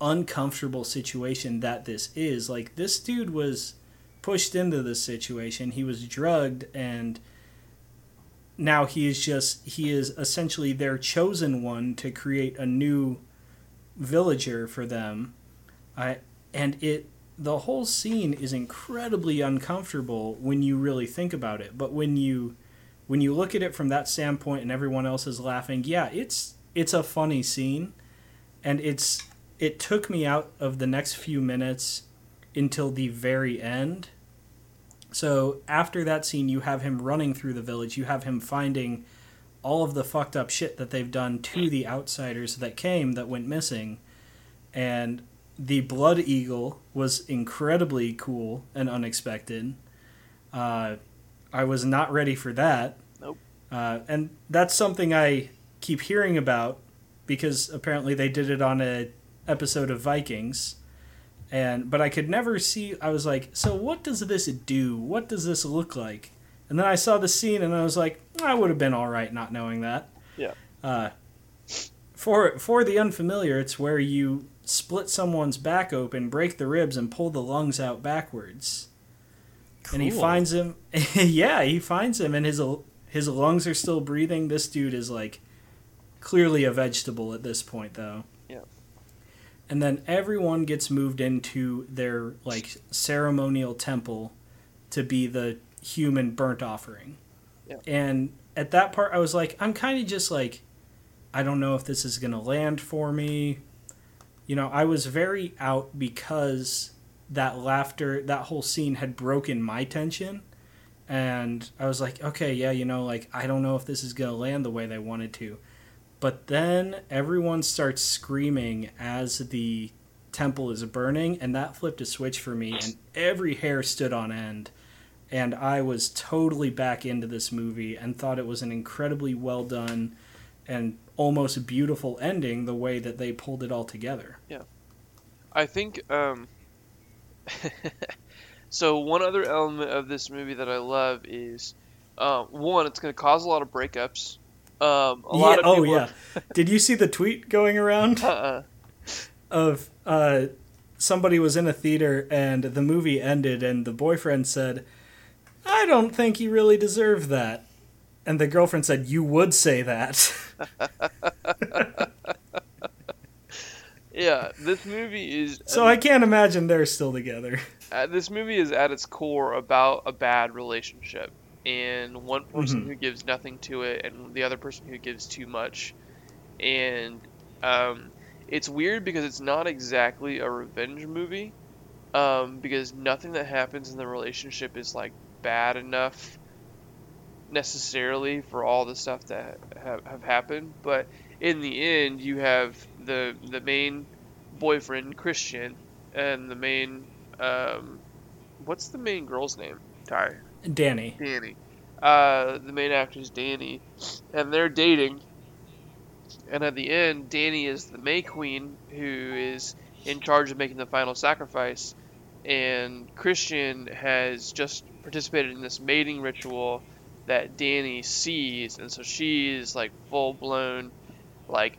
uncomfortable situation that this is. Like this dude was pushed into this situation. He was drugged and now he is just he is essentially their chosen one to create a new villager for them. I and it the whole scene is incredibly uncomfortable when you really think about it. But when you when you look at it from that standpoint and everyone else is laughing, yeah, it's it's a funny scene and it's it took me out of the next few minutes until the very end. So after that scene you have him running through the village, you have him finding all of the fucked up shit that they've done to the outsiders that came that went missing. And the blood eagle was incredibly cool and unexpected. Uh, i was not ready for that. Nope. uh, and that's something i keep hearing about because apparently they did it on a episode of vikings and but i could never see i was like so what does this do what does this look like and then i saw the scene and i was like i would have been all right not knowing that Yeah. uh, for for the unfamiliar, it's where you split someone's back open, break the ribs, and pull the lungs out backwards. Cool. And he finds him. yeah, he finds him, and his his lungs are still breathing. This dude is like clearly a vegetable at this point, though. And then everyone gets moved into their like ceremonial temple to be the human burnt offering. Yeah. And at that part, I was like, I'm kind of just like, I don't know if this is going to land for me. You know, I was very out because that laughter, that whole scene had broken my tension. And I was like, okay, yeah, you know, like, I don't know if this is going to land the way they wanted to. But then everyone starts screaming as the temple is burning, and that flipped a switch for me, and every hair stood on end. And I was totally back into this movie and thought it was an incredibly well done and almost beautiful ending the way that they pulled it all together. Yeah. I think um so one other element of this movie that I love is uh, one, it's going to cause a lot of breakups. Um, a lot of oh yeah. Did you see the tweet going around uh-uh. of uh, somebody was in a theater and the movie ended and the boyfriend said, "I don't think he really deserved that," and the girlfriend said, "You would say that." Yeah, this movie is so I can't imagine they're still together. uh, this movie is at its core about a bad relationship and one person Mhm. who gives nothing to it and the other person who gives too much. And um, it's weird because it's not exactly a revenge movie um, because nothing that happens in the relationship is like bad enough necessarily for all the stuff that have, have happened but in the end you have the the main boyfriend christian and the main um, what's the main girl's name? Ty Dani. dani. Uh, the main actor is dani. And they're dating. And at the end dani is the may queen who is in charge of making the final sacrifice. And christian has just participated in this mating ritual that dani sees. And so she is like full blown like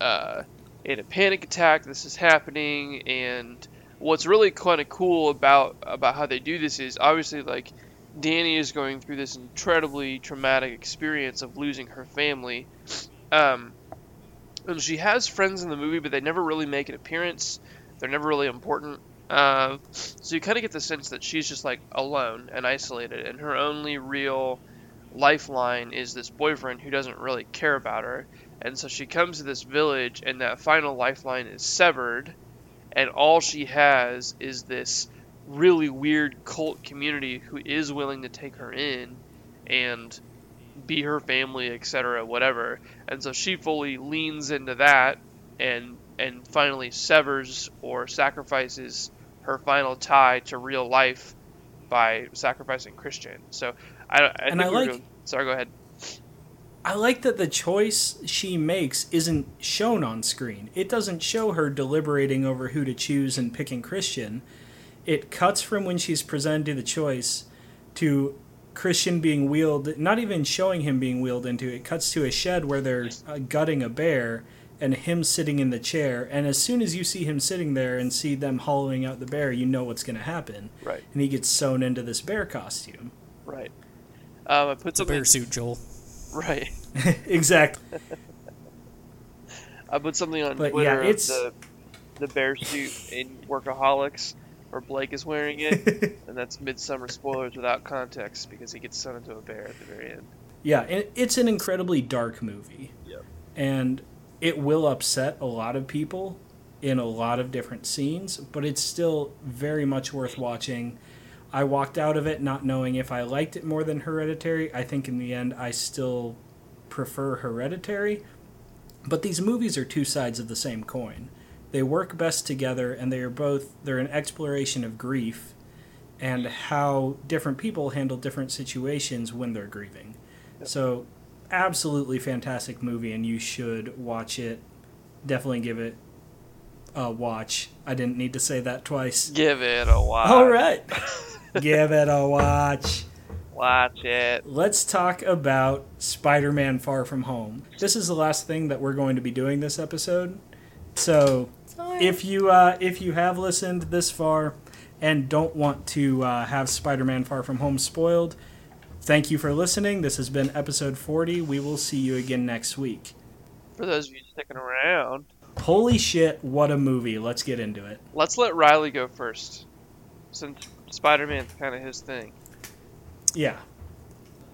uh, in a panic attack this is happening. And what's really kind of cool about about how they do this is obviously like Dani is going through this incredibly traumatic experience of losing her family. Um, and she has friends in the movie but they never really make an appearance. They're never really important. Uh, so you kind of get the sense that she's just like alone and isolated and her only real lifeline is this boyfriend who doesn't really care about her. And so she comes to this village, and that final lifeline is severed, and all she has is this really weird cult community who is willing to take her in and be her family, etc., whatever. And so she fully leans into that and and finally severs or sacrifices her final tie to real life by sacrificing Christian. So I, I And think I like- going- sorry, go ahead. I like that the choice she makes isn't shown on screen. It doesn't show her deliberating over who to choose and picking Christian. It cuts from when she's presented the choice to Christian being wheeled, not even showing him being wheeled into. It cuts to a shed where they're uh, gutting a bear and him sitting in the chair. And as soon as you see him sitting there and see them hollowing out the bear, you know what's going to happen. Right, And he gets sewn into this bear costume. right. Um, I put It's a something bear suit, Joel. Right. exactly. I put something on But, Twitter yeah, it's- the the bear suit in Workaholics, where Blake is wearing it, and that's midsummer spoilers without context because he gets sewn into a bear at the very end. Yeah, it's an incredibly dark movie. Yep. And it will upset a lot of people in a lot of different scenes, but it's still very much worth watching. I walked out of it not knowing if I liked it more than Hereditary. I think in the end I still prefer Hereditary. But these movies are two sides of the same coin. They work best together and they are both they're an exploration of grief and how different people handle different situations when they're grieving. So, absolutely fantastic movie, and you should watch it. Definitely give it a watch. I didn't need to say that twice. Give it a watch. All right. give it a watch. Watch it. Let's talk about Spider Man Far From Home. This is the last thing that we're going to be doing this episode. So, Sorry. if you uh, if you have listened this far and don't want to uh, have Spider-Man Far From Home spoiled, thank you for listening. This has been episode 40. We will see you again next week. For those of you sticking around, Holy shit, what a movie. Let's get into it. let's let Riley go first, since Spider-Man's kind of his thing. Yeah.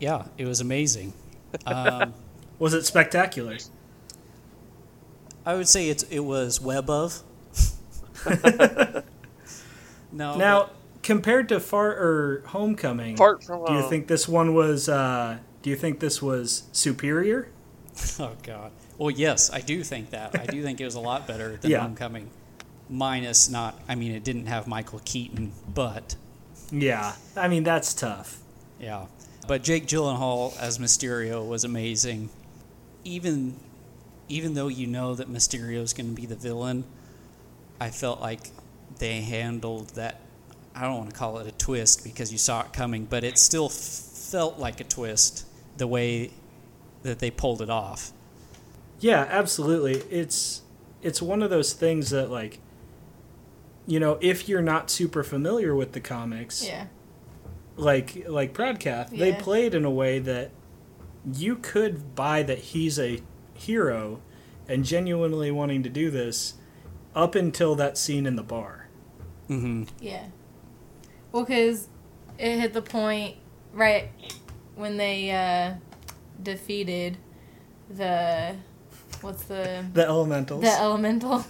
Yeah, it was amazing. Um, Was it spectacular? I would say it's it was web of. no. Now, compared to Far or Homecoming, Fart from do you home. think this one was uh, do you think this was superior? Oh God. Well, yes, I do think that. I do think it was a lot better than Yeah. Homecoming. Minus not. I mean, it didn't have Michael Keaton, but Yeah, I mean that's tough. yeah. But Jake Gyllenhaal as Mysterio was amazing. Even, even though you know that Mysterio is going to be the villain, I felt like they handled that. I don't want to call it a twist because you saw it coming, but it still f- felt like a twist the way that they pulled it off. Yeah, absolutely. It's it's one of those things that like you know, if you're not super familiar with the comics, Yeah. like like Broadcast, they played in a way that you could buy that he's a hero and genuinely wanting to do this up until that scene in the bar. hmm Yeah. Well, because it hit the point right when they uh, defeated the what's the The elementals. the elemental.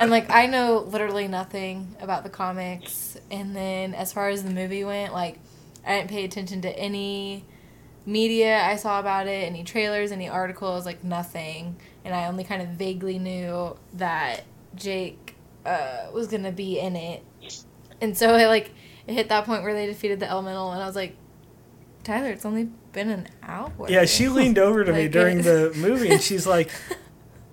And like I know literally nothing about the comics, and then as far as the movie went, like I didn't pay attention to any media I saw about it, any trailers, any articles, like nothing. And I only kind of vaguely knew that Jake uh, was gonna be in it, and so it like it hit that point where they defeated the elemental, and I was like, Tyler, it's only been an hour. yeah, she leaned over to me during the movie and she's like,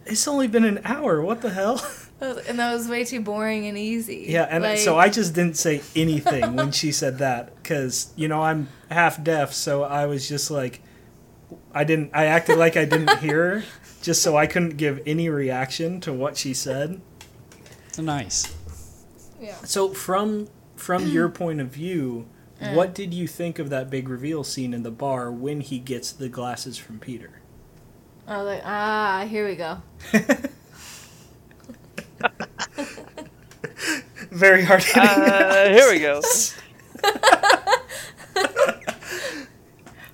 "It's only been an hour. What the hell?" and that was way too boring and easy. Yeah, and Like- so I just didn't say anything when she said that because you know I'm half deaf, so I was just like, I didn't. I acted like I didn't hear her, just so I couldn't give any reaction to what she said. It's nice. yeah. So from from your point of view, what did you think of that big reveal scene in the bar when he gets the glasses from Peter? I was like, ah, here we go. Very hard hitting. Uh, here we go.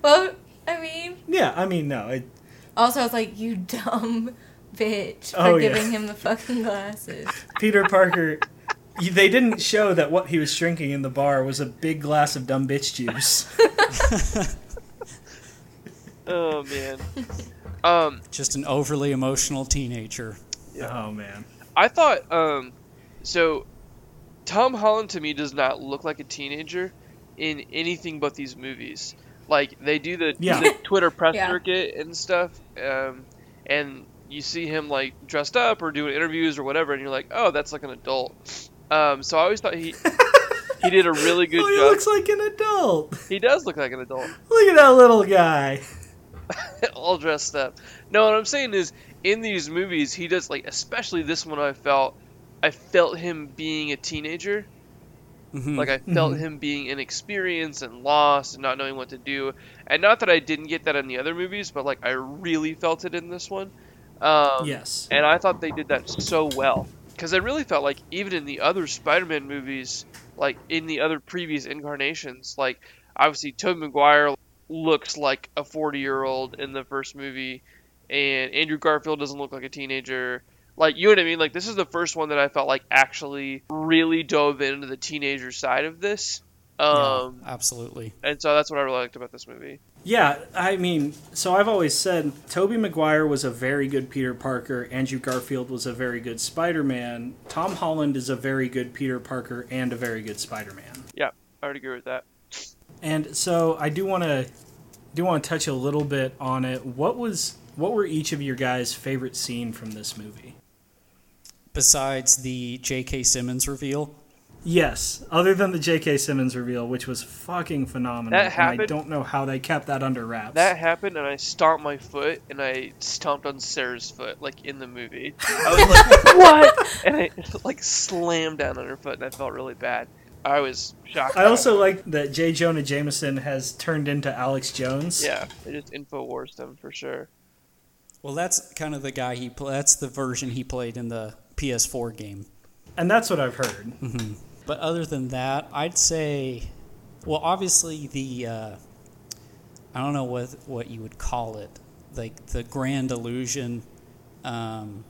Well, I mean, yeah, I mean no, it, also I was like, you dumb bitch for Oh, yeah. giving him the fucking glasses. Peter Parker. They didn't show that what he was drinking in the bar was a big glass of dumb bitch juice. Oh man. Um, Just an overly emotional teenager. Oh man. I thought um, so. Tom Holland to me does not look like a teenager in anything but these movies. Like they do the, Yeah. the Twitter press Yeah. circuit and stuff, um, and you see him like dressed up or doing interviews or whatever, and you're like, oh, that's like an adult. Um, so I always thought he he did a really good oh, he job. looks like an adult. he does look like an adult. Look at that little guy. all dressed up. No, what I'm saying is, in these movies, he does like, especially this one. I felt, I felt him being a teenager. Mhm. Like I felt Mhm. him being inexperienced and lost and not knowing what to do. And not that I didn't get that in the other movies, but like I really felt it in this one. Um, yes. And I thought they did that so well because I really felt like even in the other Spider-Man movies, like in the other previous incarnations, like obviously Tobey Maguire looks like a 40-year-old in the first movie, and Andrew Garfield doesn't look like a teenager. Like you know what I mean? Like this is the first one that I felt like actually really dove into the teenager side of this. Um, yeah, absolutely. and so that's what I really liked about this movie. Yeah, I mean, so I've always said Tobey Maguire was a very good Peter Parker, Andrew Garfield was a very good Spider-Man, Tom Holland is a very good Peter Parker and a very good Spider-Man. Yeah, I would agree with that. And so I do want to do want to touch a little bit on it. What was what were each of your guys' favorite scene from this movie? Besides the J.K. Simmons reveal, Yes, other than the J.K. Simmons reveal, which was fucking phenomenal, That and I don't know how they kept that under wraps. That happened, and I stomped my foot, and I stomped on Sarah's foot, like in the movie. I was like, "What?" And I like slammed down on her foot, and I felt really bad. I was shocked. I also like that J. Jonah Jameson has turned into Alex Jones. yeah, they just info infowars him for sure. Well, that's kind of the guy he. Pl- that's the version he played in the PS4 game. and that's what I've heard. But other than that, I'd say, well, obviously the, uh, I don't know what what you would call it, like the grand illusion, um,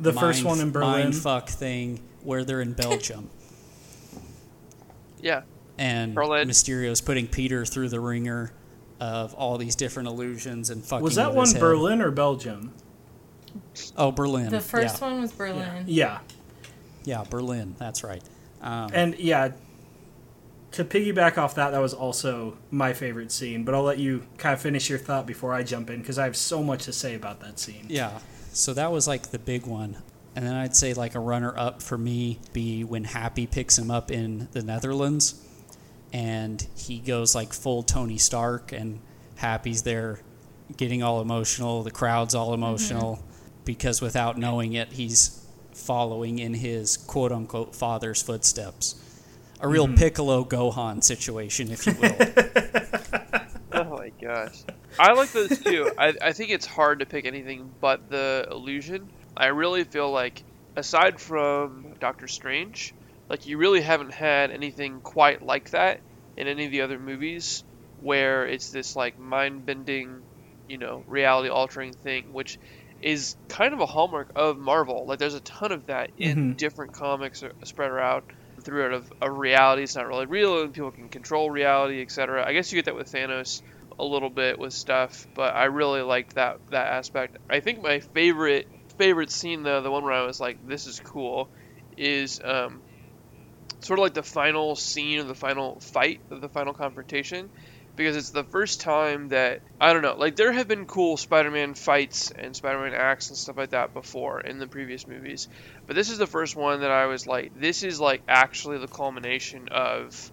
The first one in Berlin. mind fuck thing where they're in Belgium Yeah, and Berlin. Mysterio's putting Peter through the wringer. Of all these different illusions and fucking. Was that one head. Berlin or Belgium? Oh, Berlin. The first yeah. one was Berlin. Yeah. Yeah, Berlin. That's right. Um, And yeah, to piggyback off that, that was also my favorite scene. But I'll let you kind of finish your thought before I jump in because I have so much to say about that scene. Yeah. So that was like the big one. And then I'd say like a runner up for me be when Happy picks him up in the Netherlands and he goes like full Tony Stark and Happy's there getting all emotional, the crowd's all mm-hmm. emotional because without knowing it he's following in his quote unquote father's footsteps. A real mm-hmm. Piccolo Gohan situation, if you will. Oh my gosh. I like those too. I, I think it's hard to pick anything but the illusion. I really feel like, aside from Doctor Strange, like you really haven't had anything quite like that in any of the other movies where it's this like mind bending, you know, reality altering thing, which is kind of a hallmark of Marvel. Like there's a ton of that in Mhm. different comics spread out throughout of a reality. It's not really real, and people can control reality, etc. I guess you get that with Thanos a little bit with stuff, but I really liked that that aspect. I think my favorite favorite scene though, the one where I was like, "This is cool," is um, sort of like the final scene of the final fight of the final confrontation because it's the first time that I don't know, like there have been cool Spider-Man fights and Spider-Man acts and stuff like that before in the previous movies, but this is the first one that I was like, this is like actually the culmination of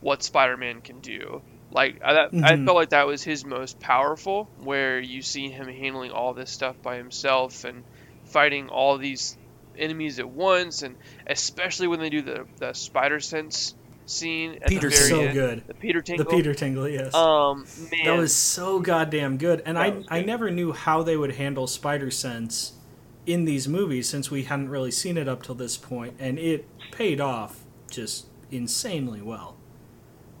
what Spider-Man can do. Like I, that, I Mhm. felt like that was his most powerful, where you see him handling all this stuff by himself and fighting all these enemies at once, and especially when they do the the spider sense scene at Peter the very so end, good. the Peter Tingle. The. Peter Tingle, yes. Um, man, that was so goddamn good. And I, was I never knew how they would handle Spider Sense in these movies since we hadn't really seen it up till this point, and it paid off just insanely well.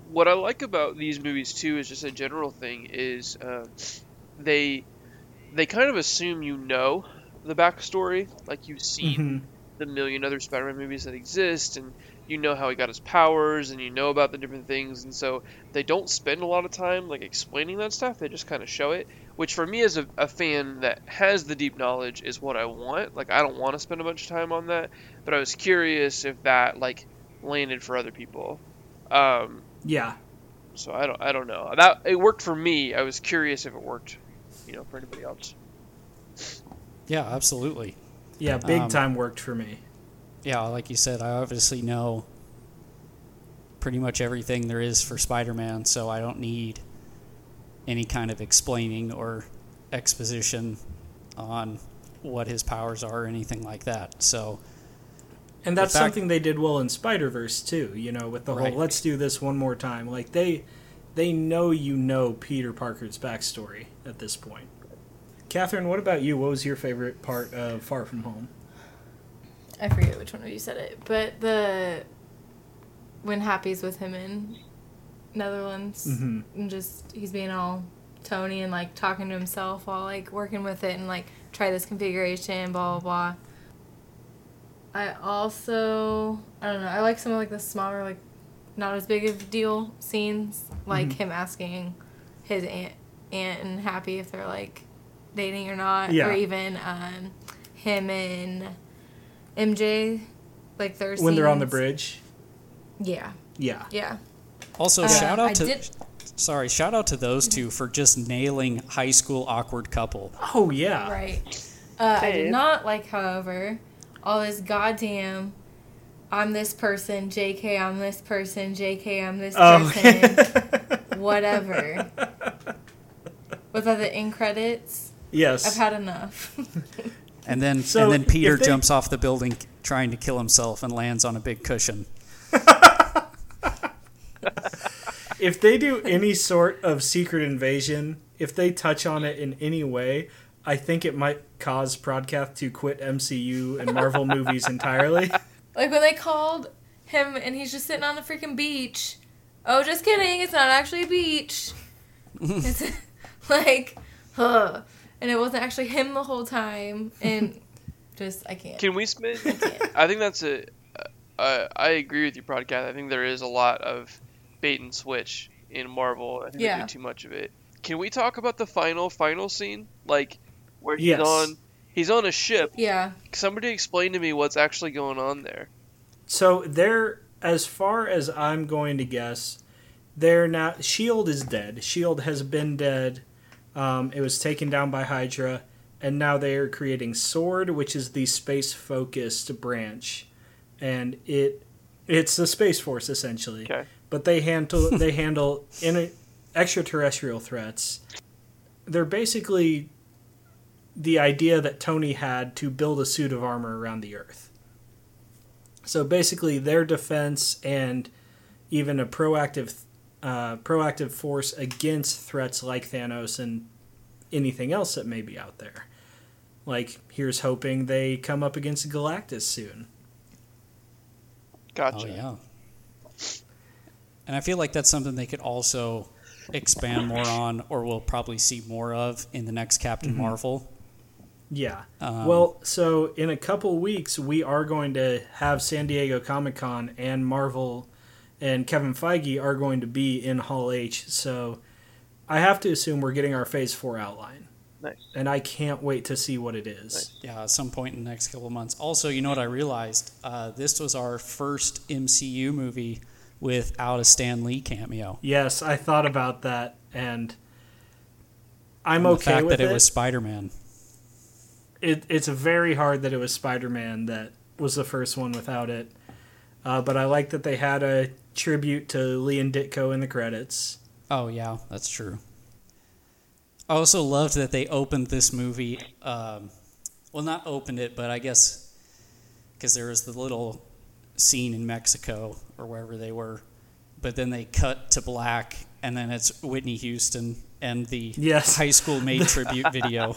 what I like about these movies too is just a general thing is uh, they they kind of assume you know the backstory, like you've seen Mhm. the million other Spider-Man movies that exist, and you know how he got his powers, and you know about the different things, and so they don't spend a lot of time like explaining that stuff. They just kind of show it, which for me as a, a fan that has the deep knowledge is what I want. Like I don't want to spend a bunch of time on that, but I was curious if that like landed for other people. Um, Yeah. so I don't I don't know. That it worked for me. I was curious if it worked, you know, for anybody else. Yeah, absolutely. Yeah, big Um, time worked for me. yeah, like you said, I obviously know pretty much everything there is for Spider Man, so I don't need any kind of explaining or exposition on what his powers are or anything like that. So, And that's fact- something they did well in Spider Verse too. You know, with the Right. whole "let's do this one more time." Like they, they know you know Peter Parker's backstory at this point. Catherine, what about you? What was your favorite part of Far From Home? I forget which one of you said it, but the when Happy's with him in Netherlands Mhm. and just he's being all Tony and like talking to himself while like working with it and like try this configuration, blah blah blah. I also I don't know, I like some of like the smaller like not as big of a deal scenes. Like Mhm. him asking his aunt aunt and Happy if they're like dating or not. Yeah. Or even um him and MJ like their When they're on the bridge. Yeah. Yeah. Yeah. also Uh, shout out I to did- sorry, shout out to those two for just nailing high school awkward couple. Oh yeah. Right. Uh, I did not like, however, all this goddamn. I'm this person, JK. I'm this person, JK. I'm this Oh. person. whatever. Was that the end credits? Yes. I've had enough. And then So, and then Peter they- jumps off the building trying to kill himself and lands on a big cushion. if they do any sort of secret invasion, if they touch on it in any way, I think it might cause Prodcath to quit MCU and Marvel movies entirely. like when they called him and he's just sitting on the freaking beach. Oh, just kidding. It's not actually a beach. it's like, huh. And it wasn't actually him the whole time. And just, I can't. Can we spend? I can't. I think that's a. Uh, I agree with you, podcast. I think there is a lot of bait and switch in Marvel. I think they Yeah. do too much of it. can we talk about the final final scene? Like where he's Yes. on he's on a ship. Yeah. Somebody explain to me what's actually going on there. So they're as far as I'm going to guess, they're now Shield is dead. Shield has been dead. Um, it was taken down by Hydra, and now they are creating Sword, which is the space focused branch, and it it's the space force essentially. Okay. But they handle they handle in extraterrestrial threats. They're basically the idea that Tony had to build a suit of armor around the Earth. So basically, their defense and even a proactive, uh, proactive force against threats like Thanos and anything else that may be out there. Like, here's hoping they come up against Galactus soon. Gotcha. Oh yeah. And I feel like that's something they could also expand more on, or we'll probably see more of in the next Captain Marvel. Yeah. Um, well, so in a couple weeks, we are going to have San Diego Comic Con, and Marvel and Kevin Feige are going to be in Hall H. So I have to assume we're getting our Phase 4 outline. Nice. And I can't wait to see what it is. Nice. Yeah, at some point in the next couple of months. Also, you know what I realized? Uh, this was our first MCU movie without a Stan Lee cameo. Yes, I thought about that, and I'm And okay the fact with that it, it. was Spider Man. it. It's very hard that it was Spider-Man that was the first one without it. Uh, but I like that they had a tribute to Lee and Ditko in the credits. Oh yeah, that's true. I also loved that they opened this movie. Um, well, not opened it, but I guess because there was the little scene in Mexico or wherever they were, but then they cut to black, and then it's Whitney Houston and the Yes. high school made tribute video.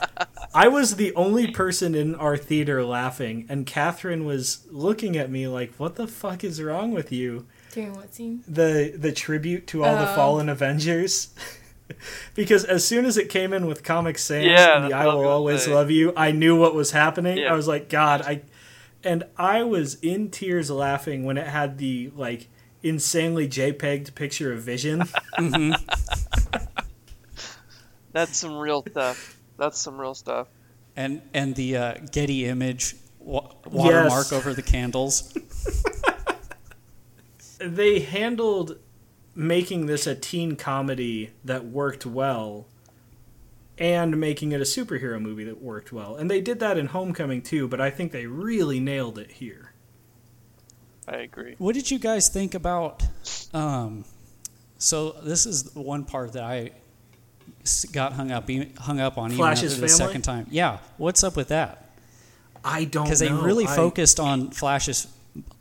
I was the only person in our theater laughing, and Catherine was looking at me like, "What the fuck is wrong with you?" During what scene? The the tribute to all the Oh. fallen Avengers. because as soon as it came in with Comic Sans Yeah, and the "I what I was Will Always say. Love You," I knew what was happening. Yeah. I was like, "God!" I and I was in tears laughing when it had the like insanely JPEG'd picture of Vision. That's some real stuff. That's some real stuff. and and the uh, Getty image wa- watermark Yes. over the candles. They handled making this a teen comedy that worked well and making it a superhero movie that worked well. And they did that in Homecoming too, but I think they really nailed it here. I agree. What did you guys think about? Um, so this is the one part that I got hung up e- hung up on even Flash's after the family? second time. Yeah, what's up with that? I don't Because they really I- focused on Flash's,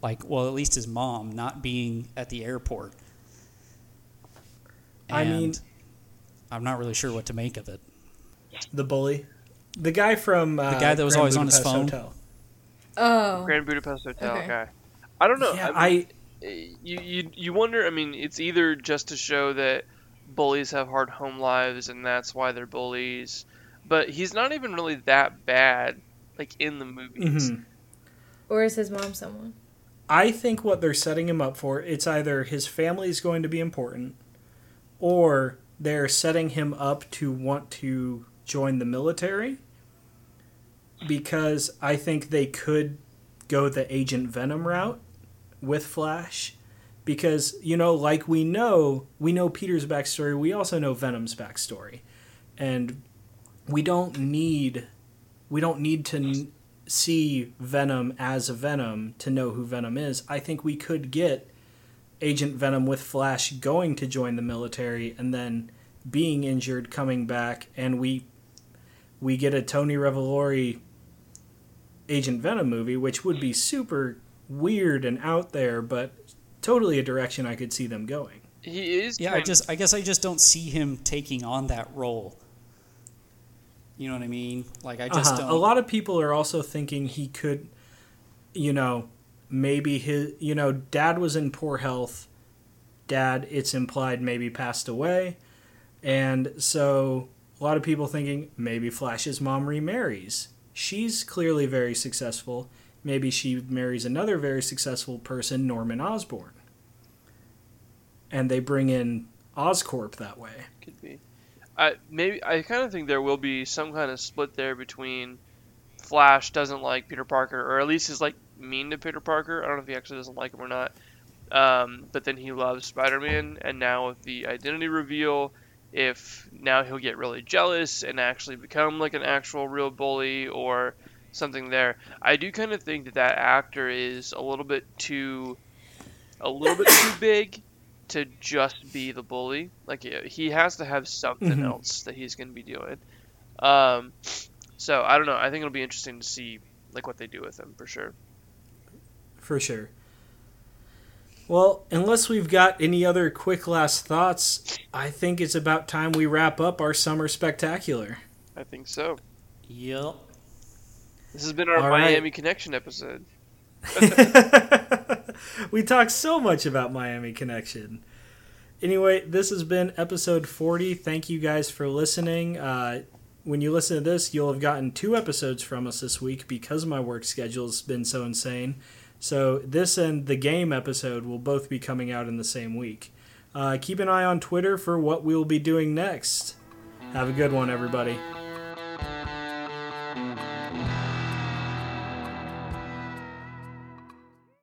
like, well, at least his mom not being at the airport. I mean- I'm not really sure what to make of it. the bully, the guy from uh, The guy that was Grand always on his Budapest phone? Hotel. Oh. Grand Budapest Hotel Okay. guy. I don't know. Yeah, I, mean, I you, you you wonder. I mean, it's either just to show that bullies have hard home lives and that's why they're bullies, but he's not even really that bad, like in the movies. mhm. Or is his mom someone? I think what they're setting him up for, it's either his family is going to be important, or they're setting him up to want to join the military. Because I think they could go the Agent Venom route with Flash. Because, you know, like we know, we know Peter's backstory, we also know Venom's backstory. And we don't need we don't need to see Venom as a Venom to know who Venom is. I think we could get Agent Venom with Flash going to join the military and then being injured coming back and we we get a Tony Revolori Agent Venom movie which would be super weird and out there but totally a direction I could see them going. He is. Yeah, I just, I guess I just don't see him taking on that role. You know what I mean? Like, I just Uh-huh. don't. A lot of people are also thinking he could, you know, maybe his, you know, dad was in poor health. Dad, it's implied, maybe passed away. And so a lot of people thinking maybe Flash's mom remarries. She's clearly very successful. Maybe she marries another very successful person, Norman Osborn. And they bring in Oscorp that way. could be. I maybe I kind of think there will be some kind of split there between Flash doesn't like Peter Parker, or at least is like mean to Peter Parker. I don't know if he actually doesn't like him or not. Um, but then he loves Spider-Man, and now with the identity reveal, if now he'll get really jealous and actually become like an actual real bully or something there. I do kind of think that that actor is a little bit too, a little bit too big to just be the bully. Like he has to have something Mhm. else that he's going to be doing. Um, so I don't know. I think it'll be interesting to see like what they do with him for sure. For sure. Well, unless we've got any other quick last thoughts, I think it's about time we wrap up our summer spectacular. I think so. Yep. This has been our All right. Miami Connection episode. we talked so much about Miami Connection. Anyway, this has been episode 40. Thank you guys for listening. Uh, when you listen to this, you'll have gotten two episodes from us this week because my work schedule has been so insane. So, this and the game episode will both be coming out in the same week. Uh, keep an eye on Twitter for what we'll be doing next. Have a good one, everybody.